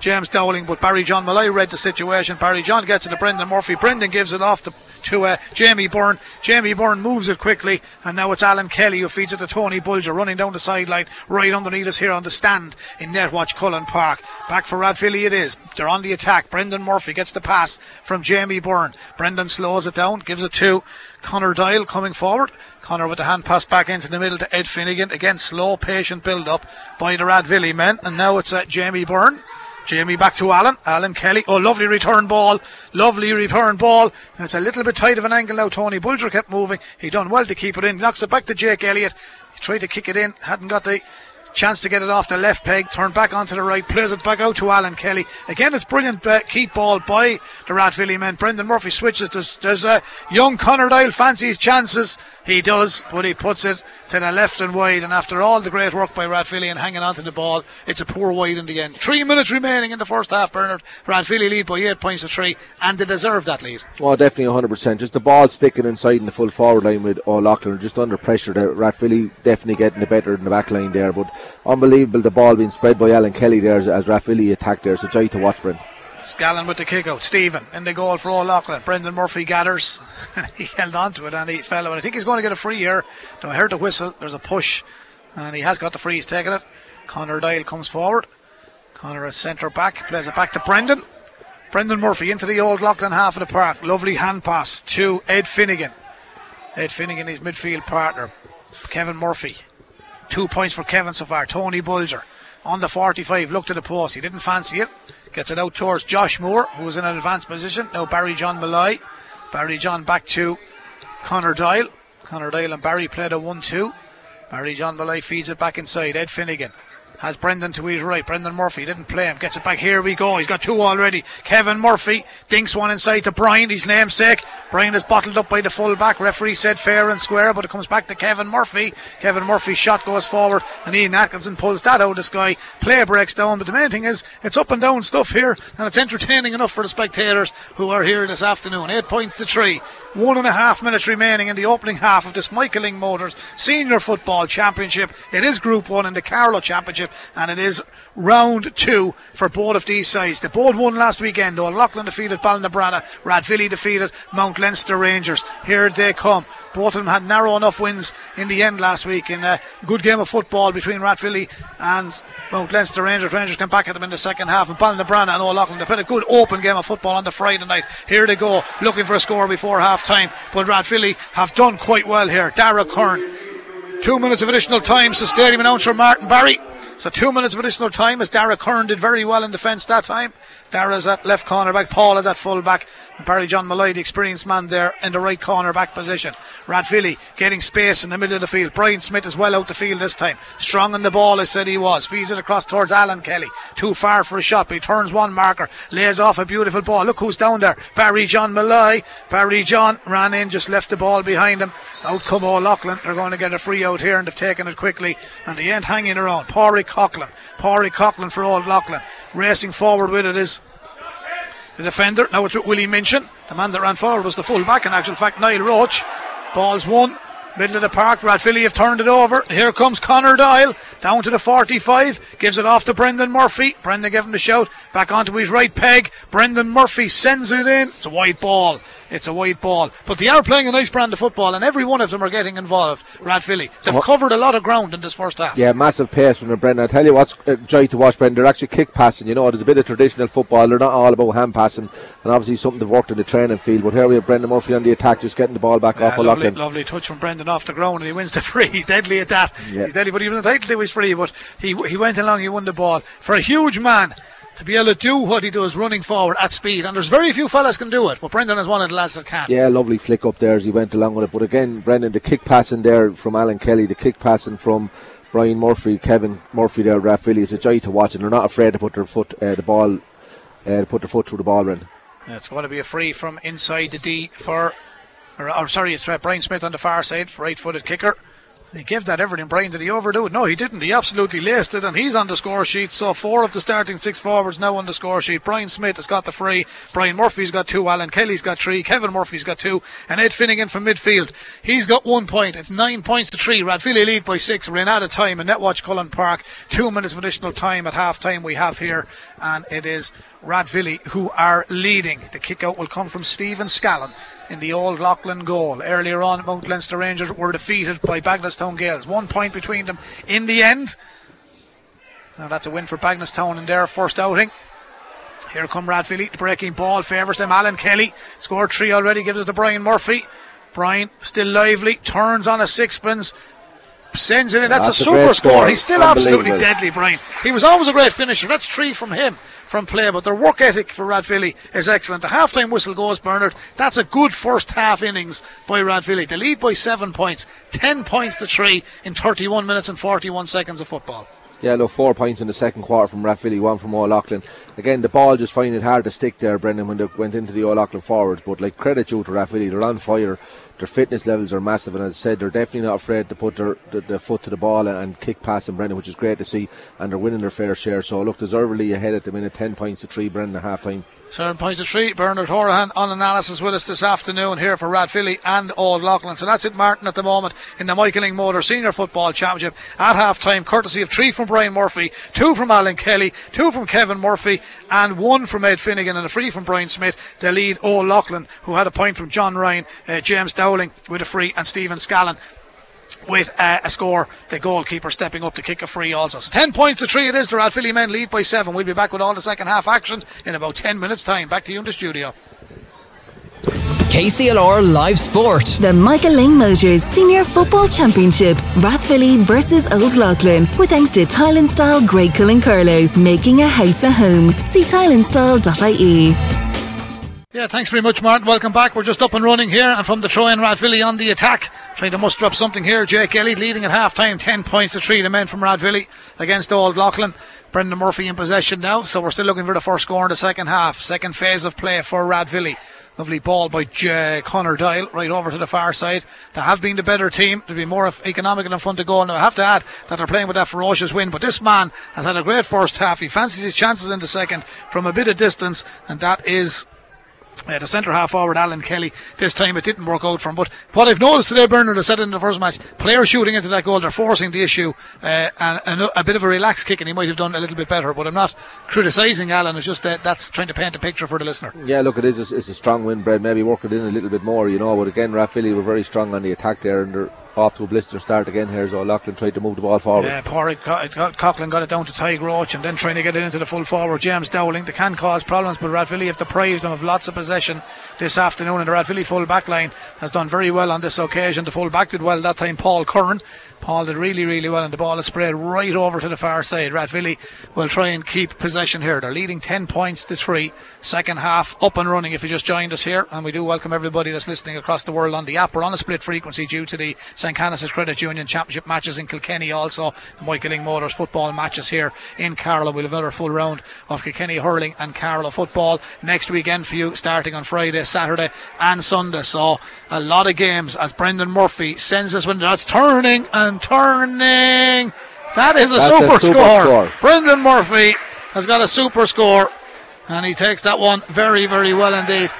James Dowling, but Barry John Malloy read the situation. Barry John gets it to Brendan Murphy. Brendan gives it off to, to uh, Jamie Byrne. Jamie Byrne moves it quickly, and now it's Alan Kelly who feeds it to Tony Bulger, running down the sideline, right underneath us here on the stand in Netwatch Cullen Park. Back for Rathvilly it is. They're on the attack. Brendan Murphy gets the pass from Jamie Byrne. Brendan slows it down, gives it to Connor Dial coming forward. Connor with the hand pass back into the middle to Ed Finnegan. Again, slow, patient build up by the Rathvilly men. And now it's uh, Jamie Byrne. Jamie back to Alan. Alan Kelly. Oh, lovely return ball. Lovely return ball. It's a little bit tight of an angle now. Tony Bulger kept moving. He done well to keep it in. Knocks it back to Jake Elliott. He tried to kick it in. Hadn't got the chance to get it off the left peg, turned back onto the right, plays it back out to Alan Kelly. Again, it's brilliant uh, keep ball by the Rathvilly men. Brendan Murphy switches. There's, there's uh, young Connor Dial fancies chances. He does, but he puts it to the left and wide. And after all the great work by Rathvilly and hanging on to the ball, it's a poor wide in the end. Three minutes remaining in the first half, Bernard. Rathvilly lead by eight points to three, and they deserve that lead. Well, definitely 100%. Just the ball sticking inside in the full forward line with Old Leighlin, just under pressure. There. Rathvilly definitely getting the better in the back line there, but unbelievable the ball being spread by Alan Kelly there as, as attacked there. So joy to watch, Brent. Scallon with the kick out. Stephen in the goal for Old Leighlin. Brendan Murphy gathers. he held on to it and he fell. And I think he's going to get a free here. I heard the whistle. There's a push. And he has got the free. He's taking it. Connor Dial comes forward. Connor is centre back. Plays it back to Brendan. Brendan Murphy into the old Leighlin half of the park. Lovely hand pass to Ed Finnegan. Ed Finnegan, his midfield partner. Kevin Murphy. Two points for Kevin so far. Tony Bulger on the 45. Looked at the post. He didn't fancy it. Gets it out towards Josh Moore, who was in an advanced position. Now Barry John Malloy. Barry John back to Connor Doyle. Connor Doyle and Barry played a 1 2. Barry John Malloy feeds it back inside. Ed Finnegan has Brendan to his right. Brendan Murphy didn't play him. Gets it back. Here we go. He's got two already. Kevin Murphy dinks one inside to Brian, his namesake. Brian is bottled up by the full back. Referee said fair and square, but it comes back to Kevin Murphy. Kevin Murphy's shot goes forward, and Ian Atkinson pulls that out of the sky. Play breaks down, but the main thing is it's up and down stuff here, and it's entertaining enough for the spectators who are here this afternoon. Eight points to three. One and a half minutes remaining in the opening half of this Michael Lyng Motors Senior Football Championship. It is Group 1 in the Carlow Championship, and it is round two for both of these sides. They both won last weekend. Leighlin defeated Ballinabranna, Rathvilly defeated Mount Leinster Rangers. Here they come. Both of them had narrow enough wins in the end last week in a good game of football between Rathvilly and Mount Leinster Rangers. Rangers came back at them in the second half, and Ballinabranna and Old Leighlin they played a good open game of football on the Friday night. Here they go, looking for a score before half time, but Rathvilly have done quite well here. Dara Curran. Two minutes of additional time, so stadium announcer Martin Barry. So two minutes of additional time as Dara Curran did very well in defence that time. Dara's at left corner back, Paul is at full back, and Barry John Malloy, the experienced man there in the right corner back position. Rathvilly getting space in the middle of the field. Brian Smith is well out the field this time. Strong in the ball, I said he was. Feeds it across towards Alan Kelly. Too far for a shot, but he turns one marker, lays off a beautiful ball. Look who's down there. Barry John Malloy. Barry John ran in, just left the ball behind him. Out come Old Leighlin. They're going to get a free out here, and they've taken it quickly. And the end hanging around. Pori Coughlin. Pori Coughlin for Old Leighlin. Racing forward with it is the defender. Now it's Willie Minchin. The man that ran forward was the full back, in actual fact, Niall Roach. Ball's one. Middle of the park, Rathvilly have turned it over. Here comes Connor Doyle down to the 45, gives it off to Brendan Murphy. Brendan gave him the shout, back onto his right peg. Brendan Murphy sends it in. It's a wide ball. It's a wide ball. But they are playing a nice brand of football, and every one of them are getting involved. Rathvilly. They've What? covered a lot of ground in this first half. Yeah, massive pace from Brendan. I tell you what's a joy to watch, Brendan. They're actually kick passing. You know, there's a bit of traditional football. They're not all about hand passing, and obviously something they've worked in the training field. But here we have Brendan Murphy on the attack, just getting the ball back Yeah, off of lovely, Loughlin. lovely touch from Brendan off the ground, and he wins the free. He's deadly at that. Yeah. He's deadly, but even the title was free. But he he went along, he won the ball for a huge man to be able to do what he does, running forward at speed. And there's very few fellas can do it, but Brendan is one of the lads that can. Yeah, lovely flick up there as he went along with it. But again, Brendan, the kick passing there from Alan Kelly, the kick passing from Brian Murphy, Kevin Murphy there, Rathvilly, is a joy to watch, and they're not afraid to put their foot, uh, the ball, uh, to put their foot through the ball, Brendan. It's going to be a free from inside the D for, or, or sorry, it's uh, Brian Smith on the far side, right-footed kicker. He gave that everything, Brian. Did he overdo it? No, he didn't. He absolutely laced it, and he's on the score sheet. So four of the starting six forwards now on the score sheet. Brian Smith has got the free. Brian Murphy's got two. Alan Kelly's got three. Kevin Murphy's got two. And Ed Finnegan from midfield. He's got one point. It's nine points to three. Rathvilly lead by six. We're in out of time in Netwatch Cullen Park. Two minutes of additional time at half time we have here, and it is Rathvilly who are leading. The kick out will come from Stephen Scallon in the old Leighlin goal. Earlier on, Mount Leinster Rangers were defeated by Bagenalstown Gaels. One point between them in the end. Now that's a win for Bagenalstown in their first outing. Here come Rathvilly, the breaking ball favours them. Alan Kelly scored three already, gives it to Brian Murphy. Brian still lively, turns on a sixpence, sends it in. That's, That's a a super score. score. He's still absolutely deadly, Brian. He was always a great finisher. That's three from him from play, but their work ethic for Rathvilly is excellent. The half-time whistle goes, Bernard. That's a good first half innings by Rathvilly. They lead by seven points, ten points to three in 31 minutes and 41 seconds of football. Yeah, look, four points in the second quarter from Rathvilly, one from Old Leighlin. Again, the ball just finding it hard to stick there, Brendan, when they went into the Old Leighlin forwards. But like credit due to Rathvilly, they're on fire. Their fitness levels are massive, and as I said, they're definitely not afraid to put their, their, their foot to the ball and, and kick past them, Brendan, which is great to see. And they're winning their fair share. So look, deservedly ahead at the minute, ten points to three, Brendan, at half time. Seven points to three. Bernard Horahan on analysis with us this afternoon here for Rathvilly and Old Leighlin. So that's it, Martin, at the moment in the Michael Lyng Motor Senior Football Championship at half time, courtesy of three from Brian Murphy, two from Alan Kelly, two from Kevin Murphy, and one from Ed Finnegan, and a free from Brian Smith. They lead Old Leighlin, who had a point from John Ryan, uh, James Dowling with a free, and Stephen Scallon with uh, a score, the goalkeeper stepping up to kick a free also. So 10 points to 3 it is. The Rathvilly men lead by 7. We'll be back with all the second half action in about 10 minutes' time. Back to you in the studio. KCLR Live Sport. The Michael Lyng Motors Senior Football Championship, Rathvilly versus Old Leighlin, with thanks to Tile and Style Graiguecullen Carlow, making a house a home. See tileandstyle.ie. Yeah, thanks very much, Martin. Welcome back. We're just up and running here, and from the Troy and Rathvilly on the attack, trying to muster up something here. Jake Elliott leading at half time, 10 points to 3. The men from Rathvilly against Old Leighlin. Brendan Murphy in possession now, so we're still looking for the first score in the second half. Second phase of play for Rathvilly. Lovely ball by J- Connor Doyle right over to the far side. They have been the better team. They'll be more economical in fun to go. Now, I have to add that they're playing with that ferocious wind, but this man has had a great first half. He fancies his chances in the second from a bit of distance, and that is uh, the centre half forward, Alan Kelly. This time it didn't work out for him. But what I've noticed today, Bernard, I said in the first match, players shooting into that goal, they're forcing the issue. Uh, and, and a, bit of a relaxed kick, and he might have done a little bit better. But I'm not criticising Alan. It's just that that's trying to paint a picture for the listener. Yeah, look, it is. A, it's a strong win, Brad. Maybe work it in a little bit more, you know. But again, Rathvilly were very strong on the attack there, and they're off to a blister start again here. So Leighlin tried to move the ball forward. Yeah, Porrick, Coughlin got it down to Ty Roach and then trying to get it into the full forward. James Dowling, they can cause problems, but Rathvilly have deprived them of lots of possession this afternoon. And the Rathvilly full back line has done very well on this occasion. The full back did well that time, Paul Curran. Paul did really, really well, and the ball is spread right over to the far side. Rathvilly will try and keep possession here. They're leading 10 points to 3. Second half up and running if you just joined us here. And we do welcome everybody that's listening across the world on the app. We're on a split frequency due to the St. Credit Union Championship matches in Kilkenny, also Michael Lyng Motors football matches here in Carlow. We'll have another full round of Kilkenny hurling and Carlow football next weekend for you, starting on Friday, Saturday, and Sunday. So a lot of games as Brendan Murphy sends us when that's turning and turning. That is a, That's super, a super score. score. Brendan Murphy has got a super score, and he takes that one very, very well indeed.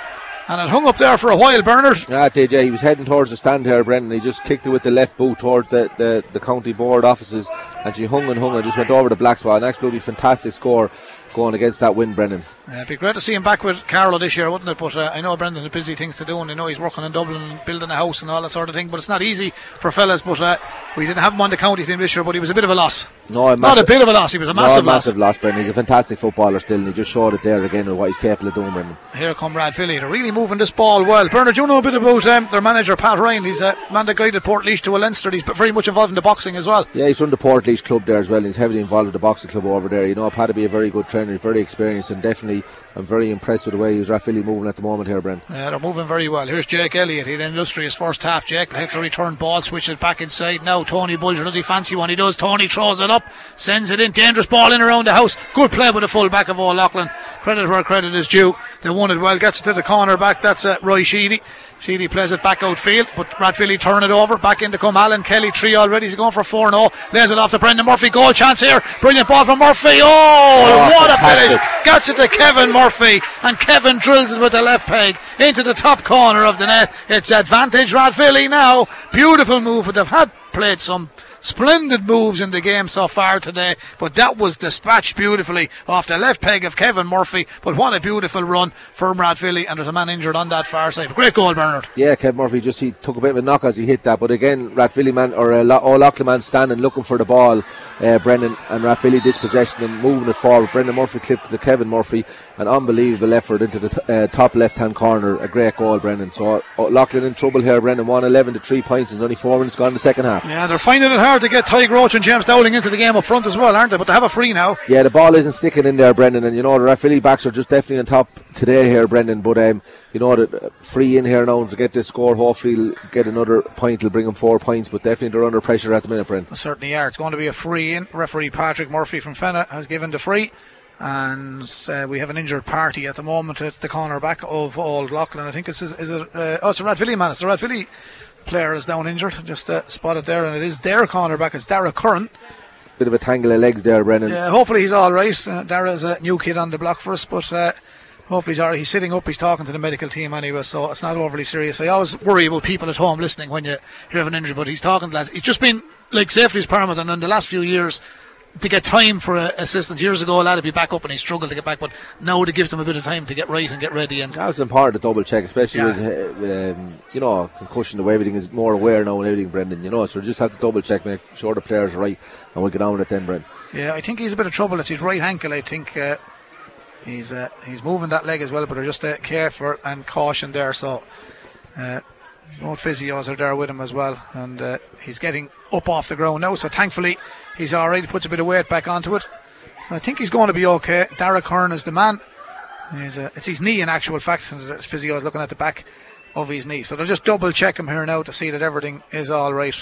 And it hung up there for a while, Bernard. Yeah, DJ, he was heading towards the stand here, Brendan. He just kicked it with the left boot towards the, the, the county board offices, and she hung and hung and just went over the black spot. An absolutely fantastic score going against that win, Brendan. Uh, it'd be great to see him back with Carlow this year, wouldn't it? But uh, I know Brendan has busy things to do, and I know he's working in Dublin building a house and all that sort of thing. But it's not easy for fellas. But uh, we didn't have him on the county team this year, but he was a bit of a loss. No, a Not a bit of a loss, he was a No, massive loss. massive loss, Brendan. He's a fantastic footballer still, and he just showed it there again with what he's capable of doing, Brendan. Here come Rathvilly. They're really moving this ball well. Bernard, you know a bit about um, their manager, Pat Ryan. He's a man that guided Port to a Leinster. He's very much involved in the boxing as well. Yeah, he's run the Port Portlaoise club there as well. He's heavily involved with the boxing club over there. You know, Pat would be a very good trainer. He's very experienced, and definitely, I'm very impressed with the way he's Rathvilly moving at the moment here, Brendan. Yeah, they're moving very well. Here's Jake Elliott. He had an first half. Jake takes a return ball, switches back inside. Now Tony Bulger does he fancy one? He does. Tony throws it up, sends it in. Dangerous ball in around the house. Good play with the full back of Old Leighlin. Credit where credit is due. They won it well. Gets it to the corner back. That's uh, Roy Sheedy. Sheedy plays it back outfield, but Rathvilly turn it over. Back into come Alan Kelly. Three already. He's going for 4 0. Lays it off to Brendan Murphy. Goal chance here. Brilliant ball from Murphy. Oh, Oh, what a finish. Gets it to Kevin Murphy, and Kevin drills it with the left peg into the top corner of the net. It's advantage Rathvilly now. Beautiful move, but they've had played some splendid moves in the game so far today. But that was dispatched beautifully off the left peg of Kevin Murphy. But what a beautiful run from Rathvilly, and there's a man injured on that far side. Great goal, Bernard. Yeah, Kevin Murphy just he took a bit of a knock as he hit that, but again, Rathvilly man or uh, Lo- Old Leighlin man standing looking for the ball, uh, Brendan and Rathvilly dispossessing and moving it forward. Brendan Murphy clipped to Kevin Murphy, an unbelievable effort into the t- uh, top left hand corner, a great goal, Brendan. So Old Leighlin in trouble here, Brendan. 1 11 to three points, and only four minutes gone in the second half. Yeah, they're finding it hard to get Ty Roach and James Dowling into the game up front as well, aren't they? But they have a free now. Yeah, the ball isn't sticking in there, Brendan, and you know the Rathvilly backs are just definitely on top today here, Brendan. But um, you know the free in here now to get this score. Hopefully, he'll get another point. He'll bring him four points, but definitely they're under pressure at the minute, Brendan. certainly are. It's going to be a free in. Referee Patrick Murphy from Fenagh has given the free. And uh, we have an injured party at the moment. It's the corner back of Old Leighlin. I think it's is it uh, oh it's a Rathvilly man. It's the Rathvilly player is down injured. Just uh, spotted there, and it is their corner back. It's Dara Curran. Bit of a tangle of legs there, Brendan. Yeah, hopefully he's all right. Uh, Dara is a new kid on the block for us, but uh, hopefully he's all right. He's sitting up. He's talking to the medical team anyway, so it's not overly serious. I always worry about people at home listening when you hear of an injury, but he's talking to lads. He's just been like safety is paramount, and in the last few years. To get time for uh, assistance. Years ago, a lad would be back up and he struggled to get back, but now it gives them a bit of time to get right and get ready. And That was important to double check, especially Yeah. with, uh, um, you know concussion. The way everything is more aware now and everything, Brendan. You know, so just have to double check, make sure the players are right, and we'll get on with it then, Brendan. yeah, I think he's a bit of trouble. It's his right ankle. I think uh, he's uh, he's moving that leg as well, but they're just uh, careful and caution there. So. Uh, both physios are there with him as well, and uh, he's getting up off the ground now. So thankfully, he's all right. Puts a bit of weight back onto it. So I think he's going to be okay. Derek Hearn is the man. He's, uh, it's his knee in actual fact. and His physio is looking at the back of his knee. So they'll just double check him here now to see that everything is all right.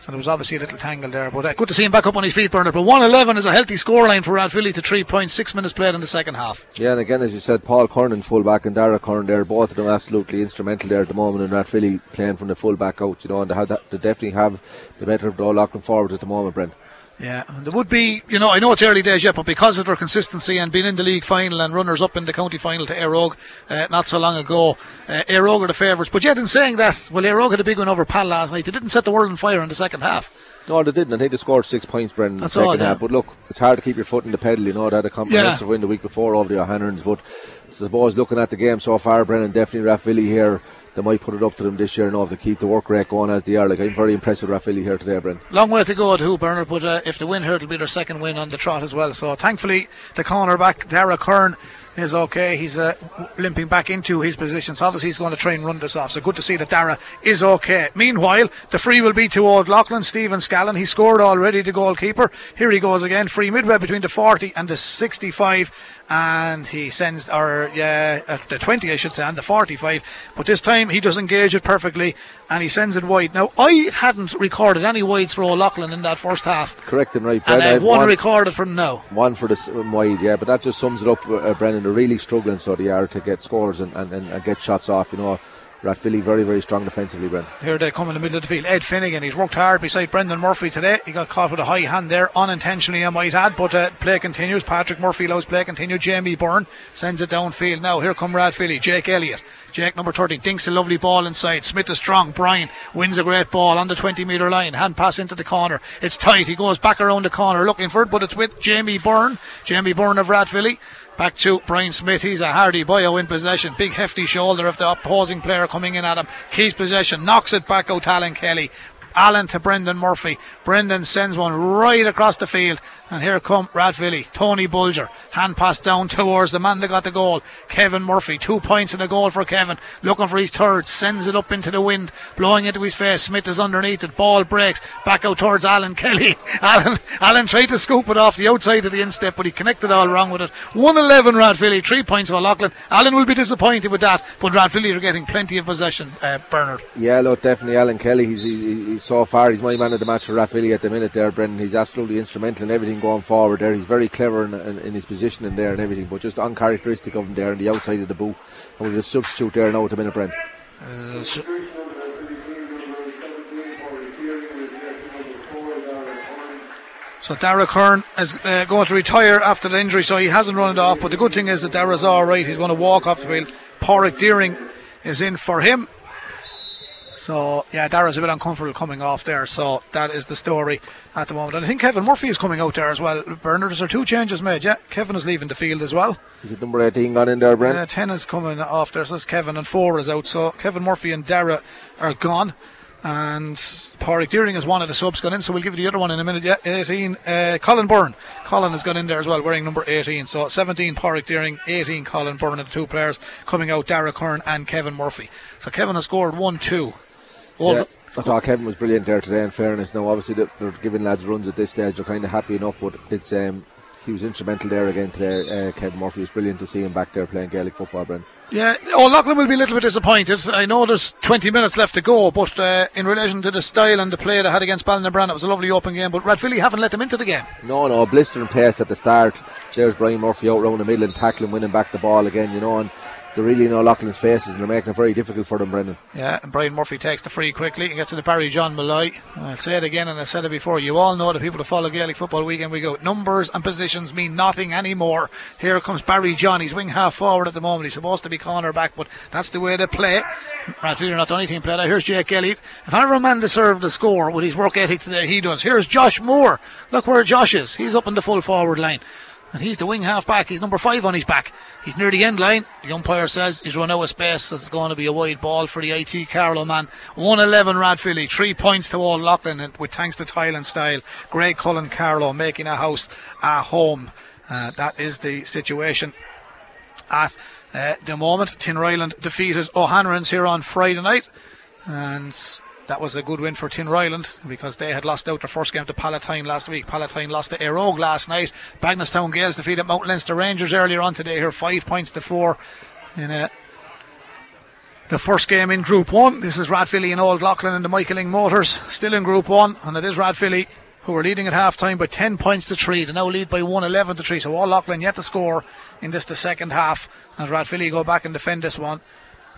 So there was obviously a little tangle there, but uh, good to see him back up on his feet, Bernard. But 111 is a healthy scoreline for Rathvilly to three points, six minutes played in the second half. Yeah, and again, as you said, Paul Curran full back and Dara Curran there, both of them absolutely instrumental there at the moment, and Rathvilly playing from the fullback out, you know, and they, have that, they definitely have the better of the Old Leighlin forwards at the moment, Brent. Yeah, and there would be, you know, I know it's early days yet, but because of their consistency and being in the league final and runners up in the county final to Éire Óg uh, not so long ago, uh, Éire Óg are the favourites. But yet, in saying that, well, Éire Óg had a big win over Pal last night. They didn't set the world on fire in the second half. No, they didn't. I think they scored six points, Brendan, in the That's all, second yeah. half. But look, it's hard to keep your foot in the pedal, you know. They had a comprehensive Yeah. win the week before over the O'Hanlons. But I suppose looking at the game so far, Brendan, definitely Rathvilly here, they might put it up to them this year now if they keep the work rate going as they are. Like, I'm very impressed with Rathvilly here today, Brendan. Long way to go to Bernard, but uh, if they win here, it'll be their second win on the trot as well. So thankfully, the cornerback, Dara Curran, is okay. He's uh, limping back into his position. So obviously, he's going to try and run this off. So good to see that Dara is okay. Meanwhile, the free will be to Old Leighlin, Stephen Scallon. He scored already, the goalkeeper. Here he goes again. Free midway between the 40 and the 65. And he sends, or yeah, at the 20, I should say, and the 45. But this time he does engage it perfectly and he sends it wide. Now, I hadn't recorded any wides for Old Leighlin in that first half. Correct and right, And I have I've one one- recorded from now. One for the um, wide, yeah, but that just sums it up, uh, Brendan. They're really struggling, so they are to get scores and, and, and, and get shots off. You know, Rathvilly very, very strong defensively, Brendan. Here they come in the middle of the field. Ed Finnegan, he's worked hard beside Brendan Murphy today. He got caught with a high hand there, unintentionally, I might add, but uh, play continues. Patrick Murphy allows play continue. Jamie Byrne sends it downfield. Now, here come Rathvilly. Jake Elliott. Jake, number 13, dinks a lovely ball inside. Smith is strong. Brian wins a great ball on the 20 metre line. Hand pass into the corner. It's tight. He goes back around the corner looking for it, but it's with Jamie Byrne. Jamie Byrne of Rathvilly. Back to Brian Smith. He's a hardy bio in possession. Big hefty shoulder of the opposing player coming in at him. Keys possession. Knocks it back out Alan Kelly. Allen to Brendan Murphy. Brendan sends one right across the field. And here come Rathvilly. Tony Bulger. Hand pass down towards the man that got the goal. Kevin Murphy. Two points in a goal for Kevin. Looking for his third. Sends it up into the wind. Blowing into his face. Smith is underneath it. Ball breaks. Back out towards Alan Kelly. Alan, Alan tried to scoop it off the outside of the instep, but he connected all wrong with it. 111 Rathvilly. Three points for Leighlin. Alan will be disappointed with that, but Rathvilly are getting plenty of possession, uh, Bernard. Yeah, look, definitely Alan Kelly. He's, he, he's so far, he's my man of the match for Rathvilly at the minute there, Brendan. He's absolutely instrumental in everything going forward there. He's very clever in, in, in his positioning there and everything, but just uncharacteristic of him there on the outside of the boot. And we'll just substitute there now at the minute, Brendan. Uh, so- So Dara Curran is uh, going to retire after the injury, so he hasn't run it off. But the good thing is that Dara's all right. He's going to walk off the field. Porrick Deering is in for him. So yeah, Dara's a bit uncomfortable coming off there. So that is the story at the moment. And I think Kevin Murphy is coming out there as well. Bernard, is there two changes made? Yeah, Kevin is leaving the field as well. Is it number 18 gone in there, Brendan? Uh, 10 is coming off there, so it's Kevin, and 4 is out. So Kevin Murphy and Dara are gone. And Porrick Deering is one of the subs gone in, so we'll give you the other one in a minute. Yeah, 18. Uh, Colin Byrne. Colin has gone in there as well, wearing number 18. So 17 Porrick Deering, 18 Colin Byrne, and the two players coming out, Dara Curran and Kevin Murphy. So Kevin has scored 1 2. All Yeah, I thought Kevin was brilliant there today. In fairness, now obviously they're- they're giving lads runs at this stage. They're kind of happy enough, but it's um, he was instrumental there again today. Uh, Kevin Murphy was brilliant to see him back there playing Gaelic football, Brendan. Yeah, oh, Leighlin will be a little bit disappointed. I know there's 20 minutes left to go, but uh, in relation to the style and the play they had against Ballinabrand, it was a lovely open game. But Rathvilly haven't let them into the game. No, no, blistering pace at the start. There's Brian Murphy out round the middle and tackling, winning back the ball again, you know. And they're really in Old Leighlin's faces and they're making it very difficult for them, Brendan. Yeah, and Brian Murphy takes the free quickly and gets to the Barry John Malloy. I'll say it again and I said it before. You all know the people that follow Gaelic football weekend we go. Numbers and positions mean nothing anymore. Here comes Barry John. He's wing half forward at the moment. He's supposed to be corner back, but that's the way they play. Rathvilly not the only team play that. Here's Jake Elliott. If ever a man deserved the score with his work ethic today, he does. Here's Josh Moore. Look where Josh is. He's up in the full forward line. And he's the wing half back. He's number five on his back. He's near the end line. The umpire says he's run out of space. It's going to be a wide ball for the IT Carlow man. 111 Rathvilly. Three points to Old Leighlin with thanks to Tile and Style. Greg Cullen Carlow making a house at home. Uh, that is the situation at uh, the moment. Tinryland defeated O'Hanlon's here on Friday night. And that was a good win for Tinryland because they had lost out their first game to Palatine last week. Palatine lost to Éire Óg last night. Bagenalstown Gaels defeated Mount Leinster Rangers earlier on today here, five points to four in a, the first game in Group 1. This is Rathvilly and Old Leighlin and the Michael Lyng Motors still in Group 1 and it is Rathvilly who are leading at half time by 10 points to 3. They now lead by 1 11 to 3. So Old Leighlin yet to score in this the second half as Rathvilly go back and defend this one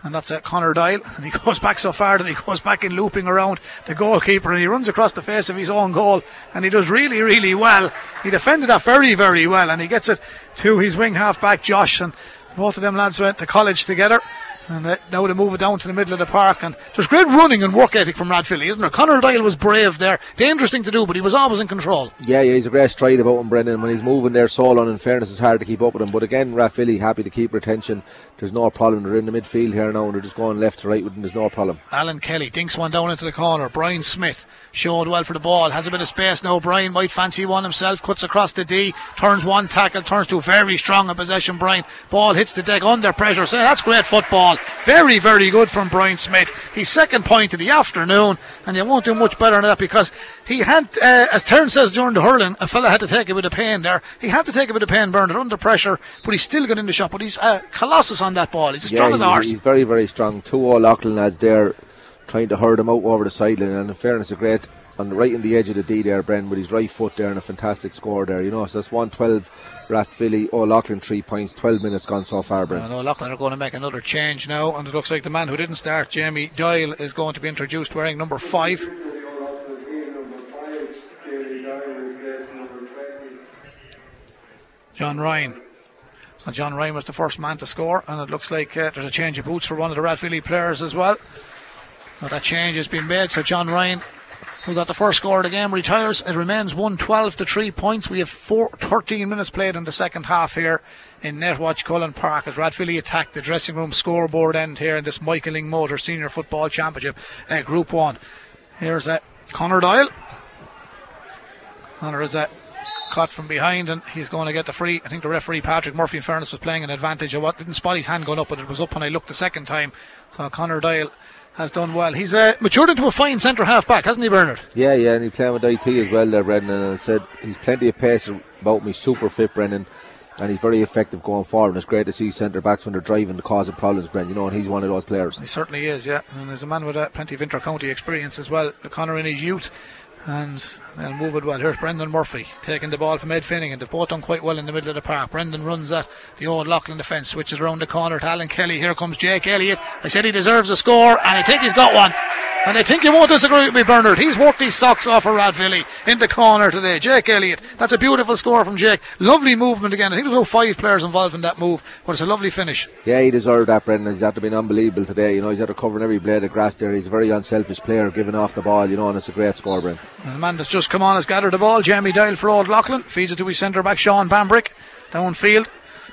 and that's uh, Connor Doyle. And he goes back so far that he goes back in looping around the goalkeeper and he runs across the face of his own goal and he does really, really well. He defended that very, very well and he gets it to his wing half back, Josh. And both of them lads went to college together. And uh, now they move it down to the middle of the park. And there's great running and work ethic from Rathvilly, isn't there? Connor Doyle was brave there. Dangerous thing to do, but he was always in control. Yeah, yeah, he's a great stride about him, Brendan. When he's moving there so long, in fairness, it's hard to keep up with him. But again, Rathvilly happy to keep retention. There's no problem. They're in the midfield here now and they're just going left to right with them. There's no problem. Alan Kelly dinks one down into the corner. Brian Smith showed well for the ball. Has a bit of space now. Brian might fancy one himself. Cuts across the D. Turns one tackle. Turns to very strong in possession. Brian. Ball hits the deck under pressure. So that's great football. Very, very good from Brian Smith. His second point of the afternoon. And you won't do much better than that because he had, uh, as Terence says during the hurling, a fella had to take a bit of pain there. He had to take a bit of pain, Bernard, under pressure, but he still got in the shot. But he's a colossus on that ball. He's as yeah, strong as horse. He's very, very strong. Two Old Leighlin lads there trying to herd him out over the sideline. And in fairness, a great on the right in the edge of the D there, Bren, with his right foot there and a fantastic score there. You know, so that's 112 Rathvilly, Old Leighlin three points, 12 minutes gone so far, Bren. And Old Leighlin are going to make another change now, and it looks like the man who didn't start, Jamie Doyle, is going to be introduced wearing number five. John Ryan. So John Ryan was the first man to score, and it looks like uh, there's a change of boots for one of the Rathvilly players as well. So that change has been made. So John Ryan, who got the first score of the game, retires. It remains 112 to 3 points. We have four, 13 minutes played in the second half here in Netwatch Cullen Park as Rathvilly attacked the dressing room scoreboard end here in this Michael Lyng Motor Senior Football Championship, uh, Group 1. Here's uh, Connor Doyle. Connor is a caught from behind and he's going to get the free. I think the referee Patrick Murphy, in fairness, was playing an advantage of what didn't spot his hand going up, but it was up when I looked the second time. So Connor Doyle has done well. He's uh, matured into a fine centre half back, hasn't he, Bernard? Yeah, yeah, and he's playing with IT as well there, Brendan. And I said he's plenty of pace about me, super fit, Brendan. And he's very effective going forward. And it's great to see centre backs when they're driving to cause problems, Brendan. You know, and he's one of those players. He certainly is, yeah. And there's a man with uh, plenty of inter county experience as well. Connor in his youth and they'll move it well. Here's Brendan Murphy taking the ball from Ed Finnegan. They've both done quite well in the middle of the park. Brendan runs at the old Leighlin defence, switches around the corner to Alan Kelly. Here comes Jake Elliott. I said he deserves a score, and I think he's got one. And I think you won't disagree with me, Bernard. He's worked his socks off for Rathvilly in the corner today. Jake Elliott. That's a beautiful score from Jake. Lovely movement again. I think there's about five players involved in that move, but it's a lovely finish. Yeah, he deserved that, Brendan. He's had to been unbelievable today. You know, he's had to cover every blade of grass there. He's a very unselfish player, giving off the ball, you know, and it's a great score, Brendan. And the man that's just come on has gathered the ball. Jamie Doyle for Old Leighlin. Feeds it to his centre back, Sean Bambrick. Downfield.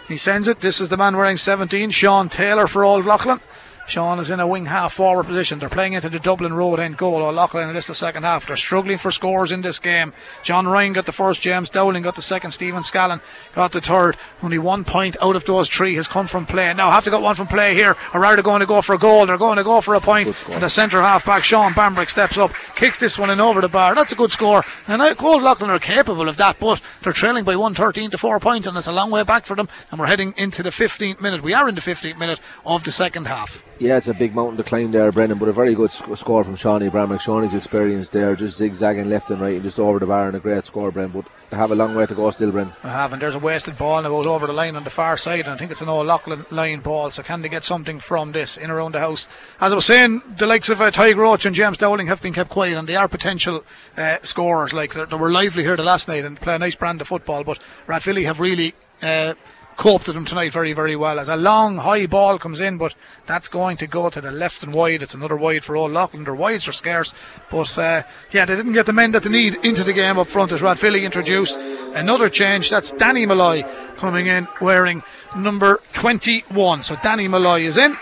He sends it. This is the man wearing 17, Sean Taylor for Old Leighlin. Sean is in a wing half forward position. They're playing into the Dublin Road end goal. Old Leighlin in this the second half. They're struggling for scores in this game. John Ryan got the first, James Dowling got the second, Stephen Scallon got the third. Only one point out of those three has come from play. Now have to get one from play here, or are they going to go for a goal? They're going to go for a point. And the centre half back, Sean Bambrick, steps up, kicks this one in over the bar. That's a good score. And Old Leighlin are capable of that, but they're trailing by 113 to 4 points, and it's a long way back for them. And we're heading into the 15th minute. We are in the 15th minute of the second half. Yeah, it's a big mountain to climb there, Brendan, but a very good sc- score from Shawnee Bambrick. Shawnee's experience there, just zigzagging left and right and just over the bar and a great score, Brendan. But they have a long way to go still, Brendan. I have, and there's a wasted ball it goes over the line on the far side, and I think it's an old Leighlin line ball. So can they get something from this in around the house? As I was saying, the likes of uh, Tiger Roach and James Dowling have been kept quiet, and they are potential uh, scorers. Like they were lively here the last night and play a nice brand of football, but Rathvilly have really. Uh, coped with them tonight very, very well. As a long, high ball comes in, but that's going to go to the left and wide. It's another wide for Old Leighlin. Their wides are scarce, but uh, yeah, they didn't get the men that they need into the game up front as Rathvilly introduced another change. That's Danny Malloy coming in wearing number 21. So Danny Malloy is in.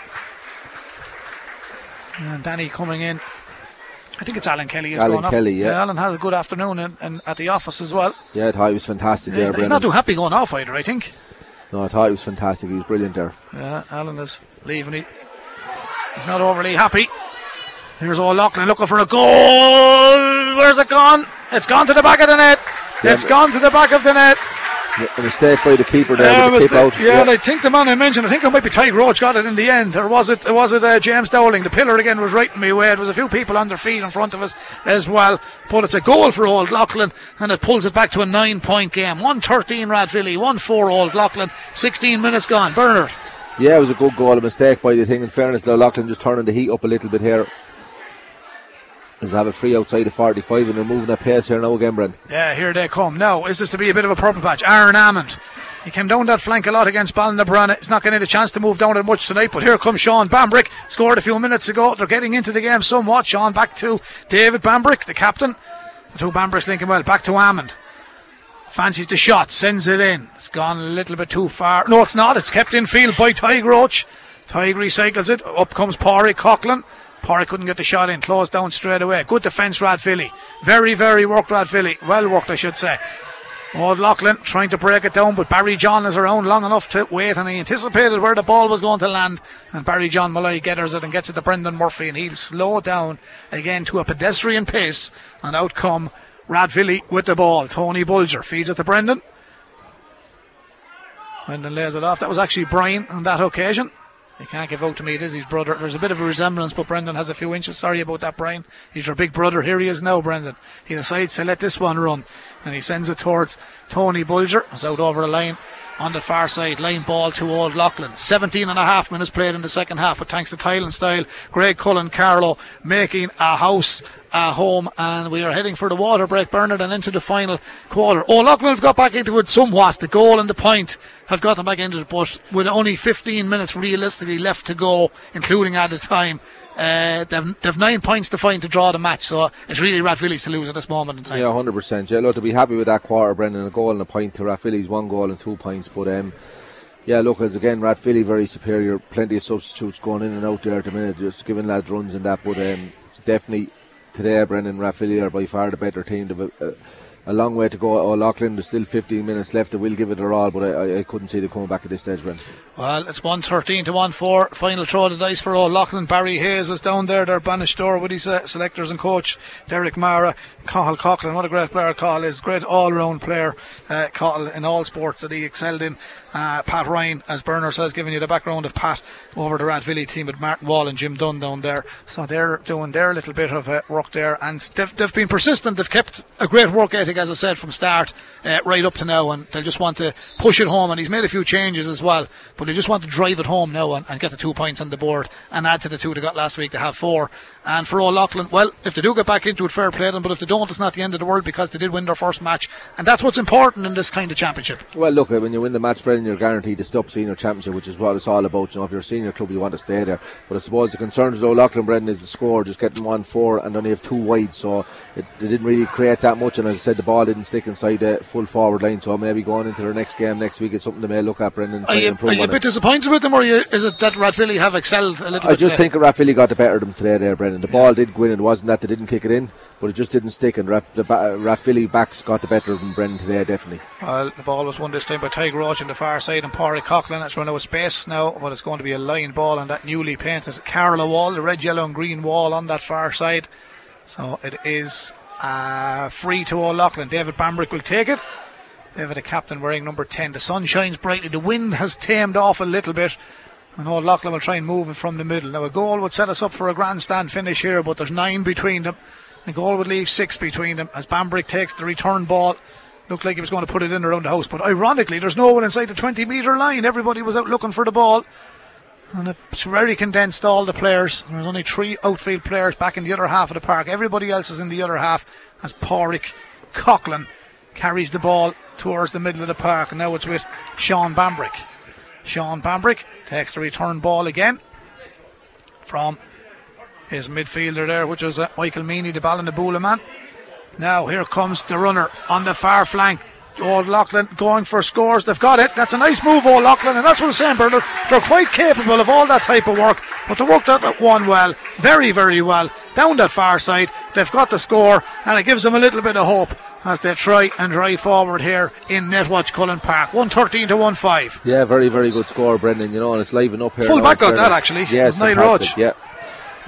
And Danny coming in. I think it's Alan Kelly is Alan going. Kelly, yeah. Alan has a good afternoon in, in, at the office as well. Yeah, I thought he was fantastic He's, there, he's not too happy going off either, I think. No, I thought he was fantastic. He was brilliant there. Yeah, Alan is leaving. He, he's not overly happy. Here's Old Leighlin looking for a goal. Where's it gone? It's gone to the back of the net. Yeah, it's gone to the back of the net. A mistake by the keeper there Yeah, the the- out. yeah, and I think the man I mentioned, I think it might be Tyke Roach got it in the end. Or was it was it uh, James Dowling? The pillar again was right in my way. There was a few people on their feet in front of us as well. But it's a goal for Old Leighlin and it pulls it back to a nine point game. 113 Rathvilly, 1 4 Old Leighlin, 16 minutes gone. Bernard. Yeah, it was a good goal. A mistake by the thing. In fairness, though, Leighlin just turning the heat up a little bit here. They have a free outside of 45 and they're moving at pace here now again, Brent. Yeah, here they come. Now, is this to be a bit of a purple patch? Aaron Hammond. He came down that flank a lot against Ballinabran. He's not getting a chance to move down it much tonight, but here comes Sean Bambrick. Scored a few minutes ago. They're getting into the game somewhat. Sean back to David Bambrick, the captain. The two Bambricks linking well. Back to Hammond. Fancies the shot, sends it in. It's gone a little bit too far. No, it's not. It's kept in field by Tig Roach. Tig recycles it. Up comes Pori Coughlin. Pori couldn't get the shot in. Closed down straight away. Good defence, Rathvilly. Very, very worked, Rathvilly. Well worked, I should say. Old Leighlin trying to break it down, but Barry John is around long enough to wait, and he anticipated where the ball was going to land. And Barry John Malloy gathers it and gets it to Brendan Murphy, and he'll slow down again to a pedestrian pace. And out come Rathvilly with the ball. Tony Bulger feeds it to Brendan. Brendan lays it off. That was actually Brian on that occasion. He can't give out to me. It is his brother. There's a bit of a resemblance, but Brendan has a few inches. Sorry about that, Brian. He's your big brother. Here he is now, Brendan. He decides to let this one run, and he sends it towards Tony Bulger. It's out over the line on the far side. Line ball to Old Leighlin. 17 and a half minutes played in the second half, but thanks to Tile and Style, Greg Cullen Carlo making a house a home, and we are heading for the water break, Bernard, and into the final quarter. Oh, Leighlin have got back into it somewhat. The goal and the point have got them back into it, but with only 15 minutes realistically left to go, including added time. Uh, they've, they've nine points to find to draw the match, so it's really Rathvilly's to lose at this moment in time. Yeah, hundred percent. Yeah, look, to be happy with that quarter, Brendan. A goal and a point to Rathvilly's one goal and two points. But um, yeah, look, as again, Rathvilly very superior. Plenty of substitutes going in and out there at the minute, just giving lads runs and that. But um, definitely today, Brendan Rathvilly are by far the better team. They've a, a, long way to go. Oh, Leighlin, there's still 15 minutes left. They will give it their all, but I, I, couldn't see them coming back at this stage, Brendan. Well, it's 113 to 1 4. Final throw of the dice for Leighlin. Barry Hayes is down there. They're bainisteoir with his uh, selectors and coach, Derek Mara. Cahill Coughlin, what a great player Cahill is. Great all round player, uh, Cahill, in all sports that he excelled in. Uh, Pat Ryan, as Bernard says, giving you the background of Pat over the Rathvilly team with Martin Wall and Jim Dunn down there. So they're doing their little bit of uh, work there, and they've, they've been persistent. They've kept a great work ethic, as I said, from start uh, right up to now, and they just want to push it home. And he's made a few changes as well, but they just want to drive it home now and, and get the two points on the board and add to the two they got last week to have four. And for Old Leighlin, well, if they do get back into it, fair play them, but if they don't, it's not the end of the world because they did win their first match, and that's what's important in this kind of championship. Well, look, uh, when you win the match, Brendan, you're guaranteed to stop senior championship, which is what it's all about. You know, if you're a senior club, you want to stay there. But I suppose the concerns with Old Leighlin, Brendan, is the score, just getting one four and only have two wide, so it, they didn't really create that much. And as I said, the ball didn't stick inside the full forward line, so maybe going into their next game next week, it's something they may look at, Brendan. and Are you, are you a on it. bit disappointed with them, or you, is it that Rathvilly have excelled a little I bit? I just today? think Rathvilly got the better of them today there, Brendan. The ball did go in, it wasn't that they didn't kick it in, but it just didn't stick, and Rath- the ba- Rathvilly backs got the better of Brendan, today, definitely. Well, the ball was won this time by Tiger Roach on the far side and Pori Coughlin. It's run out of space now, but it's going to be a line ball on that newly painted Carlow wall, the red, yellow, and green wall on that far side. So it is uh, free to Old Leighlin. David Bambrick will take it. David, the captain, wearing number 10. The sun shines brightly. The wind has tamed off a little bit. And Old Leighlin will try and move it from the middle. Now, a goal would set us up for a grandstand finish here, but there's nine between them. The goal would leave six between them as Bambrick takes the return ball. Looked like he was going to put it in around the house, but ironically, there's no one inside the 20 metre line. Everybody was out looking for the ball. And it's very condensed, all the players. There's only three outfield players back in the other half of the park. Everybody else is in the other half as Porrick Coughlin carries the ball towards the middle of the park. And now it's with Sean Bambrick. Sean Bambrick takes the return ball again from his midfielder there, which is uh, Michael Meany, the ball in the bowler man. Now here comes the runner on the far flank. Old Leighlin going for scores. They've got it. That's a nice move, Old Leighlin, and that's what I'm saying, Bernard. They're quite capable of all that type of work, but they worked that one well, very, very well, down that far side. They've got the score, and it gives them a little bit of hope as they try and drive forward here in Netwatch Cullen Park. 113 to 1 5. Yeah, very, very good score, Brendan. You know, and it's liven up here. Full back got that, actually. Yeah, it's Niall. Roach. Yeah.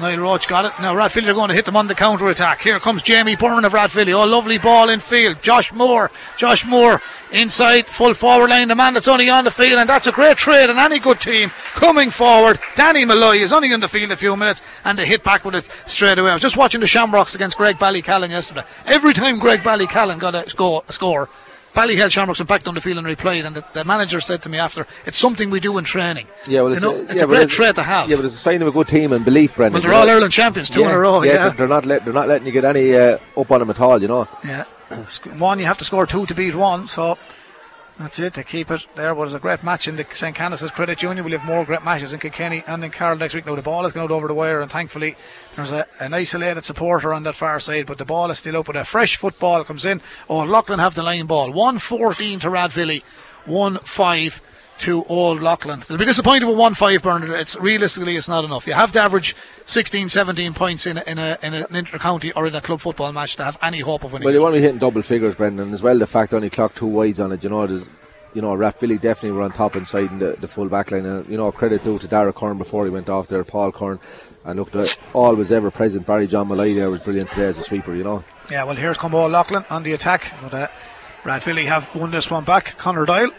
Niall Roach got it. Now Rathvilly are going to hit them on the counter attack. Here comes Jamie Byrne of Rathvilly. Oh, lovely ball in field. Josh Moore. Josh Moore inside full forward line. The man that's only on the field, and that's a great trade in any good team. Coming forward, Danny Malloy is only on the field a few minutes, and they hit back with it straight away. I was just watching the Shamrocks against Graigue Ballycallan yesterday. Every time Graigue Ballycallan got a score, a score Ballyhale Shamrocks went back on the field and replayed, and the, the manager said to me after, "It's something we do in training." Yeah, well, You it's, know, a, it's yeah, a great trait to have. Yeah, but it's a sign of a good team and belief, Brendan. Well, they're all know. Ireland champions, two yeah, in a row. Yeah, Yeah, They're not let, they're not letting you get any uh, up on them at all. You know. yeah. One, you have to score two to beat one, so that's it. To keep it there was a great match in the St. Canice's Credit Union. We'll have more great matches in Kilkenny and in Carlow next week. Now the ball has gone out over the wire, and thankfully there's a, an isolated supporter on that far side, but the ball is still up. A fresh football comes in. Oh, Leighlin have the line ball. One fourteen to Rathvilly, one five to Old Leighlin. They'll be disappointed with 1 5 Bernard. It's realistically it's not enough. You have to average 16, 17 points in a, in, a, in an inter county or in a club football match to have any hope of winning. Well, you want to be hitting double figures, Brendan, as well. The fact only clocked two wides on it, you know, there's, you know, Rathvilly definitely were on top inside in the, the full back line. And, you know, credit due to Dara Curran before he went off there, Paul Curran. And look, the always ever present Barry John Malloy there was brilliant today as a sweeper, you know. Yeah, well, here's come Old Leighlin on the attack. But uh, Rathvilly have won this one back. Connor Doyle,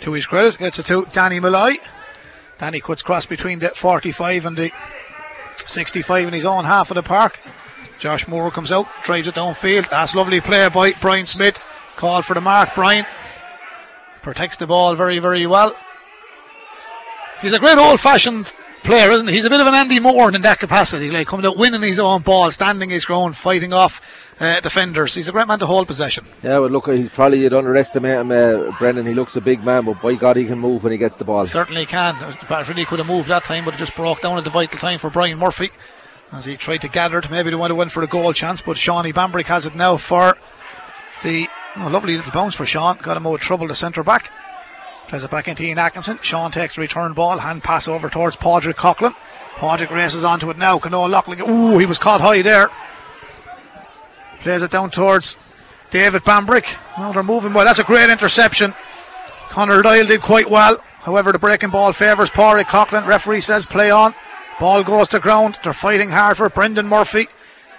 to his credit, gets it to Danny Malloy. Danny cuts cross between the 45 and the 65 in his own half of the park. Josh Moore comes out, drives it downfield. That's lovely play by Brian Smith. Call for the mark. Brian protects the ball very, very well. He's a great old fashioned player, isn't he? He's a bit of an Andy Moore in that capacity, like coming out winning his own ball, standing his ground, fighting off uh, defenders. He's a great man to hold possession. Yeah, but look, he's probably you'd underestimate him, uh, Brendan. He looks a big man, but by God, he can move when he gets the ball. Certainly can. Really could have moved that time, but it just broke down at the vital time for Brian Murphy as he tried to gather it. Maybe they would have went for a goal chance, but Shawnee Bambrick has it now for the oh, lovely little bounce for Sean. Got him out of trouble, the centre back. Plays it back into Ian Atkinson. Sean takes the return ball, hand pass over towards Padraig Coughlin. Padraig races onto it now. Cano Loughlin. Ooh, he was caught high there. Plays it down towards David Bambrick. Well, they're moving well. That's a great interception. Connor Doyle did quite well. However, the breaking ball favours Padraig Coughlin. Referee says play on. Ball goes to ground. They're fighting hard for. Brendan Murphy.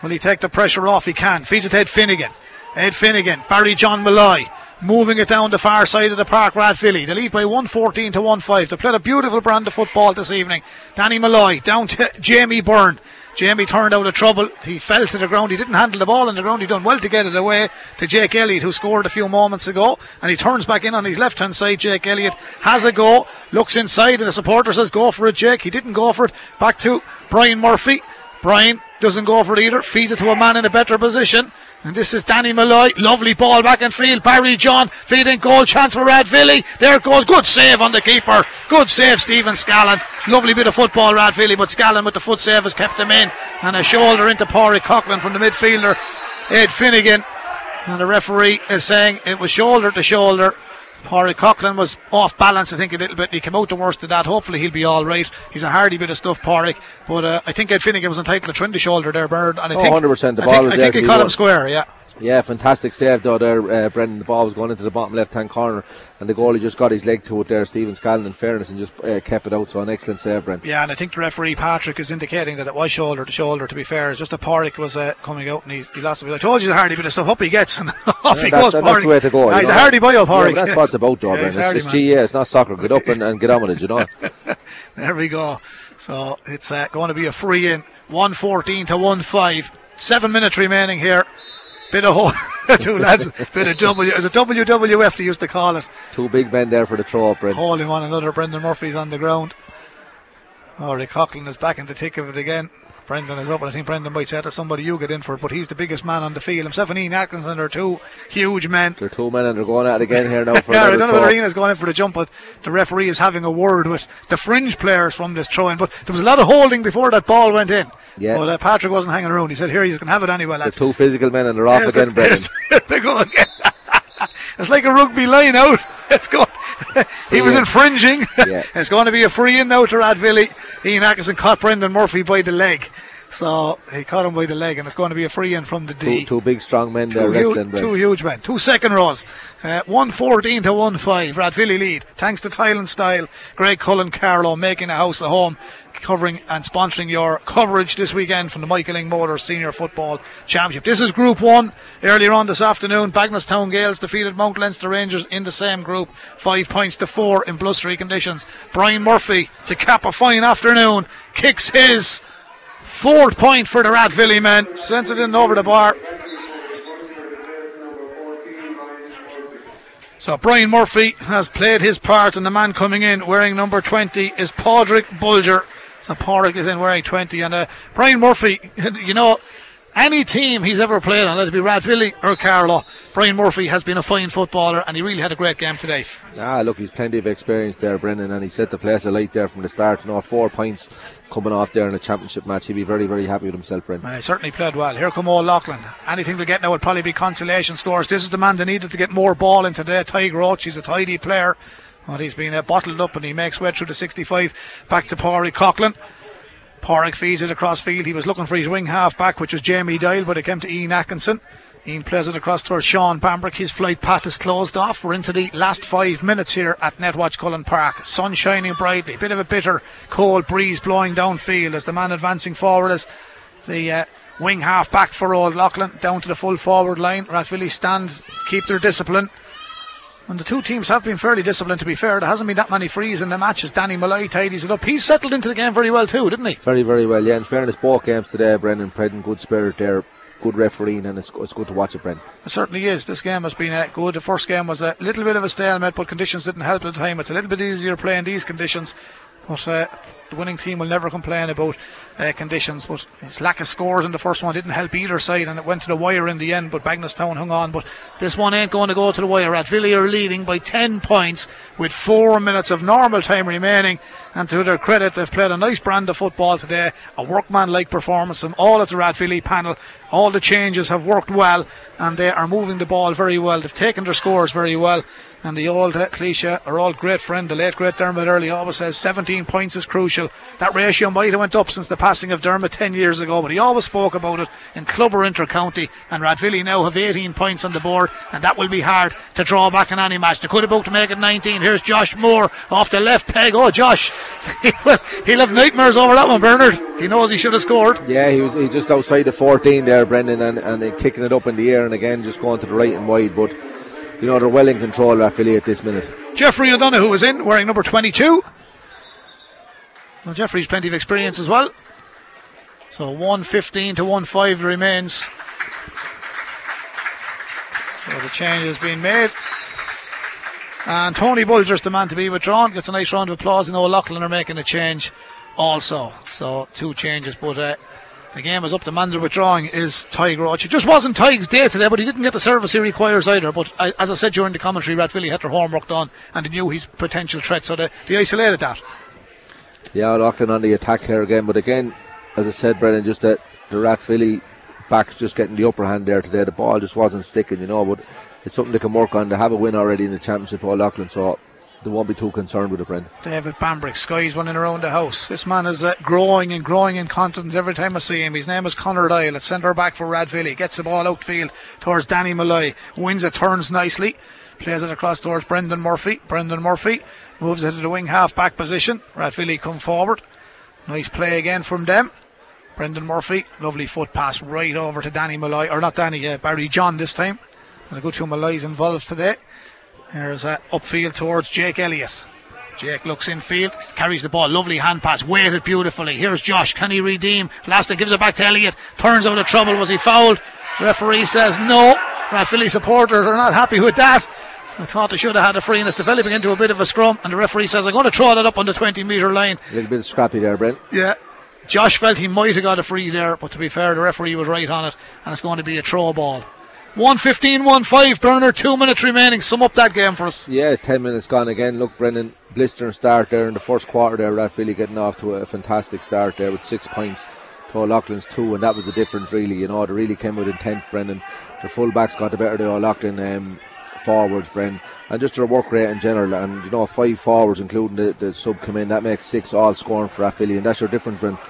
Will he take the pressure off? He can. Feeds it to Ed Finnegan. Ed Finnegan. Barry John Malloy. Moving it down the far side of the park, Rathvilly. They lead by 114 to 1-5. They played a beautiful brand of football this evening. Danny Malloy down to Jamie Byrne. Jamie turned out of trouble. He fell to the ground. He didn't handle the ball on the ground. He done well to get it away to Jake Elliott, who scored a few moments ago. And he turns back in on his left hand side. Jake Elliott has a go, looks inside, and the supporter says, Go for it, Jake. He didn't go for it. Back to Brian Murphy. Brian doesn't go for it either. Feeds it to a man in a better position. And this is Danny Malloy. Lovely ball back in field. Barry John feeding goal chance for Rathvilly. There it goes. Good save on the keeper. Good save, Stephen Scallon. Lovely bit of football, Rathvilly, but Scallon with the foot save has kept him in. And a shoulder into Porrick Coughlin from the midfielder, Ed Finnegan. And the referee is saying it was shoulder to shoulder. Porrick Coughlin was off balance, I think, a little bit. He came out the worst of that. Hopefully, he'll be all right. He's a hardy bit of stuff, Porrick. But uh, I think Ed Finnegan was entitled to trim the shoulder there, Bird. And I Oh, think, 100%. The I think, I think he caught him square, yeah. Yeah, fantastic save though there, uh, Brendan. The ball was going into the bottom left hand corner, and the goalie just got his leg to it there, Stephen Scallon, in fairness, and just uh, kept it out. So an excellent save, Brendan. Yeah, and I think the referee Patrick is indicating that it was shoulder to shoulder. To be fair, it's just a Pádraig was uh, coming out and he's, he lost it. I told you the hardy bit of stuff up he gets, and off Yeah, he that- goes. that- that's the way to go. Yeah, he's know. a hardy boy, up Yeah, that's yes. what it's about, though, Yeah, Brendan. It's, it's man. GA, it's not soccer. Get up and, and get on with it, you know. There we go. So it's uh, going to be a free in. 114 to 1 5. Seven minutes remaining here. Bit of ho- two lads. Bit of W. It WWF they used to call it? Two big men there for the throw up, Brendan. Holding one another. Brendan Murphy's on the ground. Oh, Rick Coughlin is back in the thick of it again. Brendan is up, and I think Brendan might say to somebody, you get in for it, but he's the biggest man on the field. Himself and Ian Atkinson are two huge men. They're two men and they're going at it again here now for Yeah, I don't know whether. Ian is going in for the jump, but the referee is having a word with the fringe players from this throw-in. But there was a lot of holding before that ball went in. Yeah. But uh, Patrick wasn't hanging around. He said, "Here, you can have it anyway, The lads." two physical men and they're off again, Brendan. they go again. it's like a rugby line out. It's good. he was infringing. Yeah. it's going to be a free in now to Rathvilly. Ian Atkinson caught Brendan Murphy by the leg. So he caught him by the leg, and it's going to be a free in from the D. Two, two big strong men there Two, wrestling, huge, two huge men, two second rows. Uh, 114 to 1 5. Radvilly lead. Thanks to Tile and Style, Graiguecullen Carlow making a house a home, covering and sponsoring your coverage this weekend from the Michael Lyng Motors Senior Football Championship. This is Group 1. Earlier on this afternoon, Bagenalstown Gaels defeated Mount Leinster Rangers in the same group, 5 points to 4 in blustery conditions. Brian Murphy, to cap a fine afternoon, kicks his. Fourth point for the Rathvilly men. Sends it in over the bar. So Brian Murphy has played his part, and the man coming in wearing number 20 is Padraig Bulger. So Padraig is in wearing 20, and uh, Brian Murphy, you know, any team he's ever played on, let it be Rathvilly or Carlow, Brian Murphy has been a fine footballer, and he really had a great game today. Ah, look, he's plenty of experience there, Brendan, and he set the place alight there from the start. You know, four points coming off there in a championship match. He'd be very, very happy with himself, Brendan. Uh, certainly played well. Here come Old Leighlin. Anything to get now would probably be consolation scores. This is the man they needed to get more ball into today. Tiger Roach, he's a tidy player. But he's been uh, bottled up and he makes way through the 65. Back to Pádraig Coughlin. Pádraig feeds it across field. He was looking for his wing half back, which was Jamie Doyle, but it came to Ian Atkinson. Ian plays it across towards Sean Bambrick. His flight path is closed off. We're into the last five minutes here at Netwatch Cullen Park. Sun shining brightly. Bit of a bitter, cold breeze blowing downfield as the man advancing forward is the uh, wing half back for Old Leighlin down to the full forward line. Rathvilly stand, keep their discipline. And the two teams have been fairly disciplined, to be fair. There hasn't been that many frees in the matches. Danny Malloy tidies it up. He's settled into the game very well, too, didn't he? Very, very well. Yeah, in fairness, both games today, Brendan, Brendan, good spirit there, good refereeing, and it's, it's good to watch it, Brendan. It certainly is. This game has been uh, good. The first game was a little bit of a stalemate, but conditions didn't help at the time. It's a little bit easier playing these conditions, but uh, the winning team will never complain about uh, conditions. But its lack of scores in the first one didn't help either side, and it went to the wire in the end. But Bagenalstown hung on. But this one ain't going to go to the wire. Rathvilly are leading by 10 points with four minutes of normal time remaining. And to their credit, they've played a nice brand of football today, a workman-like performance from all of the Rathvilly panel. All the changes have worked well, and they are moving the ball very well. They've taken their scores very well. And the old cliche, our old great friend, the late great Dermot Earley, always says 17 points is crucial. That ratio might have went up since the passing of Dermot 10 years ago, but he always spoke about it in club or inter-county. And Rathvilly now have 18 points on the board, and that will be hard to draw back in any match. They could about to make it 19. Here's Josh Moore off the left peg. Oh, Josh, he'll have nightmares over that one, Bernard. He knows he should have scored. Yeah, he was he just outside the 14 there, Brendan, and, and kicking it up in the air, and again just going to the right and wide. But you know they're well in control, Rathvilly, at this minute. Jeffrey O'Donoghue is in, wearing number 22. Well, Jeffrey's plenty of experience as well. So 115 to 1-5 remains. So the change has been made. And Tony Bulger's the man to be withdrawn. Gets a nice round of applause, and Old Leighlin are making a change also. So two changes, but uh, the game is up. The man they're withdrawing is Tig Roach. It just wasn't Tig's day today, but he didn't get the service he requires either. But I, as I said during the commentary, Rathvilly had their homework done and they knew his potential threat, so they, they isolated that. Yeah, Leighlin on the attack here again, but again, as I said, Brendan, just that the Rathvilly backs just getting the upper hand there today. The ball just wasn't sticking, you know, but it's something they can work on. They have a win already in the championship, Old Leighlin, so they won't be too concerned with it, Brent. David Bambrick, Sky's running around the house. This man is uh, growing and growing in confidence every time I see him. His name is Connor Doyle. It's centre back for Rathvilly. Gets the ball outfield towards Danny Malloy. Wins it, turns nicely. Plays it across towards Brendan Murphy. Brendan Murphy moves it to the wing half back position. Rathvilly come forward. Nice play again from them. Brendan Murphy, lovely foot pass right over to Danny Malloy, or not Danny, uh, Barry John this time. There's a good few Malloys involved today. There's a upfield towards Jake Elliott. Jake looks in field, carries the ball, lovely hand pass, weighted beautifully. Here's Josh, can he redeem? Lasta gives it back to Elliott, turns out of trouble. Was he fouled? Referee says no. Rathvilly supporters are not happy with that. I thought they should have had a free and it's developing into a bit of a scrum. And the referee says, I'm going to throw that up on the 20 metre line. A little bit scrappy there, Brent. Yeah. Josh felt he might have got a free there, but to be fair, the referee was right on it, and it's going to be a throw ball. 115 1 5, Burner, two minutes remaining. Sum up that game for us. Yeah, it's 10 minutes gone again. Look, Brendan, blistering start there in the first quarter there. Rathvilly getting off to a fantastic start there with six points to Old Leighlin's two, and that was the difference, really. You know, they really came with intent, Brendan. The fullbacks got the better of Old Leighlin um, forwards, Brendan, and just their work rate in general. And, you know, five forwards, including the, the sub come in, that makes six all scoring for Rathvilly, and that's your difference, Brendan.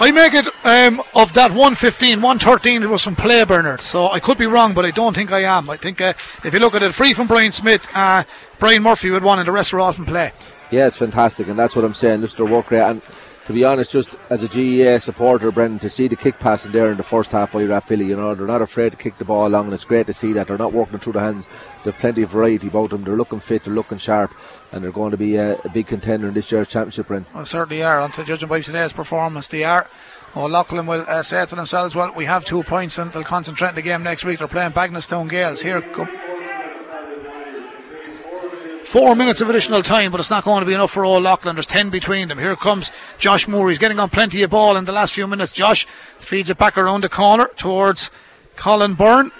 I make it um, of that 115, 113 it was from play Bernard. So I could be wrong, but I don't think I am. I think uh, if you look at it, free from Brian Smith, uh, Brian Murphy would won, and the rest were all from play. Yeah, it's fantastic, and that's what I'm saying. Just their work rate, and to be honest, just as a GAA supporter, Brendan, to see the kick passing there in the first half by Rathvilly, you know, they're not afraid to kick the ball along, and it's great to see that they're not working through the hands. They've plenty of variety about them. They're looking fit, they're looking sharp, and they're going to be a, a big contender in this year's championship, Brendan. Well, certainly are. And judging by today's performance, they are. Old Leighlin will uh, say to themselves, well, we have two points and they'll concentrate the game next week. They're playing Bagenalstown Gaels. Here come four minutes of additional time, but it's not going to be enough for Old Leighlin. There's 10 between them. Here comes Josh Moore. He's getting on plenty of ball in the last few minutes. Josh feeds it back around the corner towards Colin Byrne.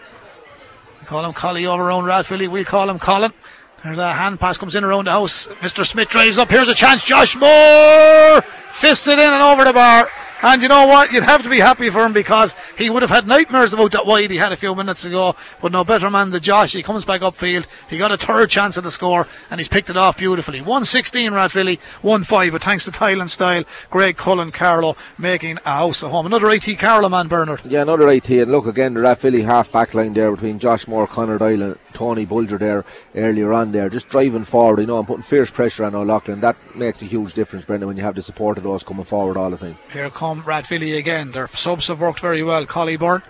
We call him Collie over around Rathvilly. We call him Colin. There's a hand pass comes in around the house. Mr. Smith drives up. Here's a chance. Josh Moore fisted in and over the bar. And you know what? You'd have to be happy for him because he would have had nightmares about that wide he had a few minutes ago. But no better man than Josh. He comes back upfield. He got a third chance at the score and he's picked it off beautifully. 116 Rathvilly, 1 5. But thanks to Tile and Style, Greg Cullen Carlow making a house of home. Another IT Carlow man, Bernard. Yeah, another IT. And look again, the Rathvilly half back line there between Josh Moore, Connor Doyle, and Tony Bulger there earlier on there. Just driving forward, you know, and putting fierce pressure on Old Leighlin. That makes a huge difference, Brendan, when you have the support of those coming forward all the time. Here come Rathvilly again. Their subs have worked very well. Collie Byrne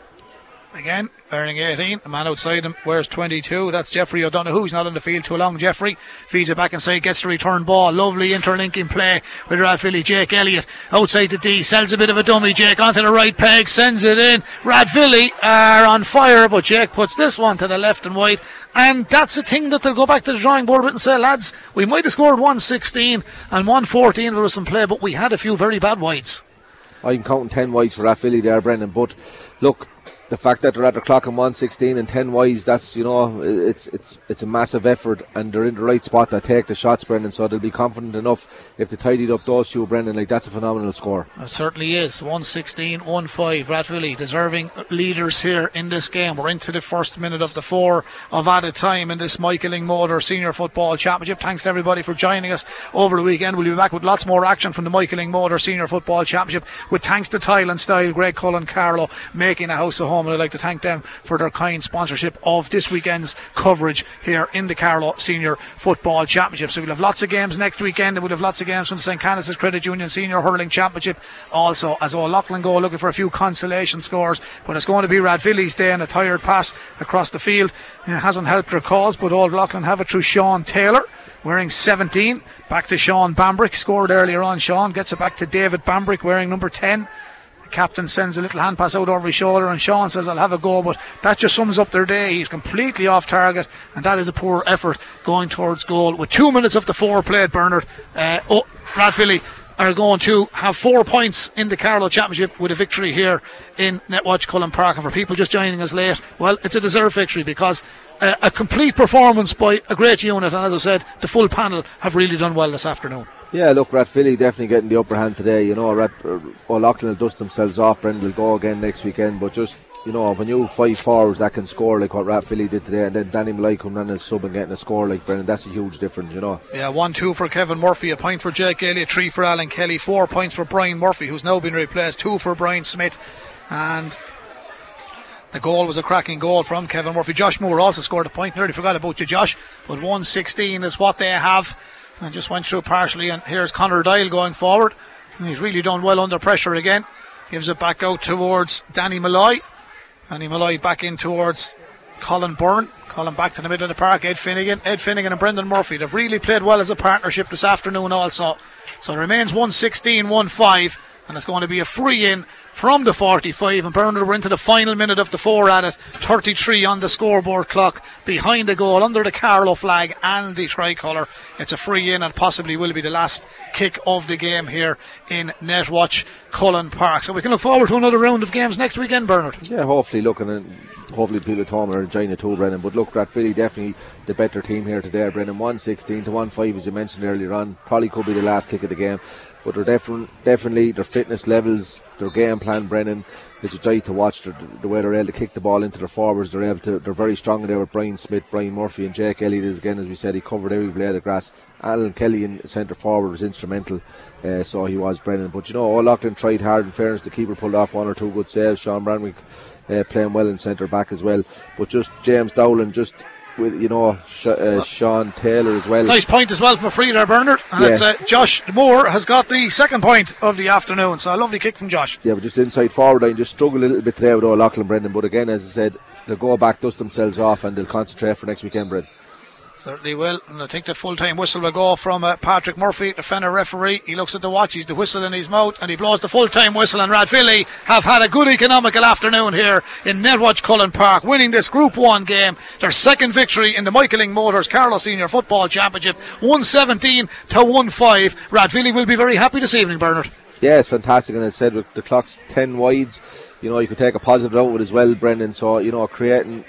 again, wearing 18. The man outside him wears 22. That's Jeffrey O'Donoghue. He's not on the field too long. Jeffrey feeds it back inside, gets the return ball. Lovely interlinking play with Rathvilly. Jake Elliott outside the D, sells a bit of a dummy. Jake onto the right peg, sends it in. Rathvilly are on fire, but Jake puts this one to the left and white. And that's a thing that they'll go back to the drawing board with and say, lads, we might have scored 116 and 114 if there was some play, but we had a few very bad wides. I'm counting 10 wides for Rathvilly there, Brendan. But look, the fact that they're at the clock in 116 and 10 wides, that's, you know, it's it's it's a massive effort and they're in the right spot to take the shots, Brendan. So they'll be confident enough if they tidied up those two, Brendan. Like, that's a phenomenal score. It certainly is. 116 1 5. Rathvilly deserving leaders here in this game. We're into the first minute of the four of added time in this Michael Lyng Motor Senior Football Championship. Thanks to everybody for joining us over the weekend. We'll be back with lots more action from the Michael Lyng Motor Senior Football Championship with thanks to Tile and Style, Graiguecullen Carlow making a house of home. And I'd like to thank them for their kind sponsorship of this weekend's coverage here in the Carlow Senior Football Championship. So we'll have lots of games next weekend and we'll have lots of games from the St. Canice's Credit Union Senior Hurling Championship also as Old Leighlin go looking for a few consolation scores. But it's going to be Rathvilly's day and a tired pass across the field. It hasn't helped their cause, but Old Leighlin have it through Sean Taylor wearing 17. Back to Sean Bambrick, scored earlier on. Sean gets it back to David Bambrick wearing number 10. Captain sends a little hand pass out over his shoulder, and Sean says, I'll have a go. But that just sums up their day. He's completely off target, and that is a poor effort going towards goal. With two minutes of the four played, Bernard, uh, oh, Rathvilly are going to have four points in the Carlow Championship with a victory here in Netwatch Cullen Park. And for people just joining us late, well, it's a deserved victory because uh, a complete performance by a great unit. And as I said, the full panel have really done well this afternoon. Yeah, look, Rathvilly definitely getting the upper hand today. You know, Rat, uh, Old Leighlin will dust themselves off. Brendan will go again next weekend, but just you know, when you five forwards that can score like what Rathvilly did today, and then Danny Malloy coming on as sub and getting a score like Brendan, that's a huge difference, you know. Yeah, one two for Kevin Murphy, a point for Jake Elliott, three for Alan Kelly, four points for Brian Murphy, who's now been replaced, two for Brian Smith, and the goal was a cracking goal from Kevin Murphy. Josh Moore also scored a point. Nearly forgot about you, Josh. But 116 is what they have. And just went through partially. And here's Connor Doyle going forward. He's really done well under pressure again. Gives it back out towards Danny Malloy. Danny Malloy back in towards Colin Byrne. Colin back to the middle of the park. Ed Finnegan. Ed Finnegan and Brendan Murphy. They've really played well as a partnership this afternoon also. So it remains 116 1 5 and it's going to be a free in from the 45 and Bernard we're into the final minute of the four at it. 33 on the scoreboard clock behind the goal under the Carlow flag and the tricolour it's a free in and possibly will be the last kick of the game here in Netwatch Cullen Park. So we can look forward to another round of games next weekend Bernard. Yeah hopefully looking at hopefully people at home are enjoying it too Brennan. But look Rathvilly definitely the better team here today Brennan. 116 to 1-5 as you mentioned earlier on. Probably could be the last kick of the game but they're different, definitely their fitness levels, their game plan, Brennan. It's a joy to watch the, the, way they're able to kick the ball into their forwards. They're able to. They're very strong there with Brian Smith, Brian Murphy, and Jake Elliott. Is again, as we said, he covered every blade of grass. Alan Kelly in centre forward was instrumental, uh, so he was Brennan. But you know, Old Leighlin tried hard. In fairness, the keeper pulled off one or two good saves. Sean Bambrick uh, playing well in centre back as well. But just James Dowling just with you know Sh- uh, Sean Taylor as well. Nice point as well from a free there, Bernard. And yeah. it's uh, Josh Moore has got the second point of the afternoon. So a lovely kick from Josh. Yeah, but just inside forward line, just struggle a little bit today with Old Leighlin, Brendan. But again, as I said, they'll go back, dust themselves off, and they'll concentrate for next weekend, Brendan. Certainly will. And I think the full time whistle will go from uh, Patrick Murphy, the Fenagh referee. He looks at the watch, he's the whistle in his mouth, and he blows the full time whistle. And Rathvilly have had a good economical afternoon here in Netwatch Cullen Park, winning this Group 1 game. Their second victory in the Michael Lyng Motors Carlow Senior Football Championship, 117 to 1 5. Rathvilly will be very happy this evening, Bernard. Yeah, it's fantastic. And as I said, with the clock's 10 wides, you know, you could take a positive out with as well, Brendan. So, you know, creating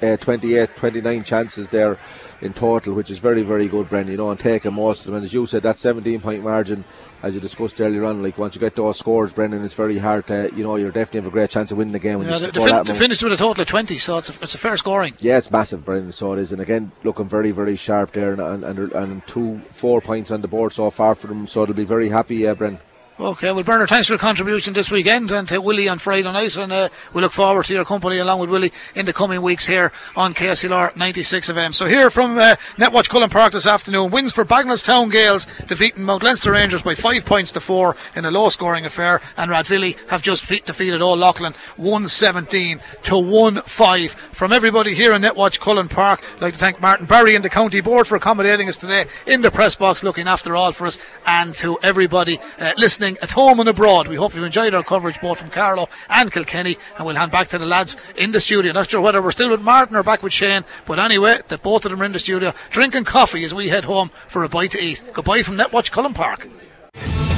uh, 28, 29 chances there in total, which is very, very good, Brendan. You know, and taking most of them. And as you said, that 17 point margin, as you discussed earlier on, like once you get those scores, Brendan, it's very hard to, you know, you're definitely have a great chance of winning the game. When yeah, you the, fin- finished with a total of 20, so it's a, it's a fair scoring. Yeah, it's massive, Brendan. So it is, and again, looking very, very sharp there, and and, and, and two, four points on the board so far for them. So they'll be very happy, yeah, Brendan. Okay, well, Bernard, thanks for your contribution this weekend and to Willie on Friday night. And uh, we look forward to your company along with Willie in the coming weeks here on KCLR 96 FM. So, here from uh, Netwatch Cullen Park this afternoon wins for Bagenalstown Gaels, defeating Mount Leinster Rangers by five points to four in a low scoring affair. And Rathvilly have just defeated Old Leighlin 117 to 1 5. From everybody here in Netwatch Cullen Park, I'd like to thank Martin Barry and the County Board for accommodating us today in the press box, looking after all for us, and to everybody uh, listening listening at home and abroad. We hope you enjoyed our coverage both from Carlow and Kilkenny, and we'll hand back to the lads in the studio. Not sure whether we're still with Martin or back with Shane, but anyway, the both of them are in the studio drinking coffee as we head home for a bite to eat. Goodbye from Netwatch Cullen Park.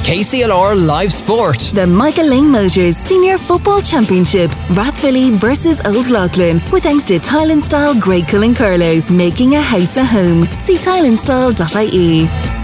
KCLR Live Sport. The Michael Lyng Motors Senior Football Championship. Rathvilly versus Old Leighlin. With thanks to Tile and Style Graiguecullen Carlow. Making a house a home. See tileandstyle.ie.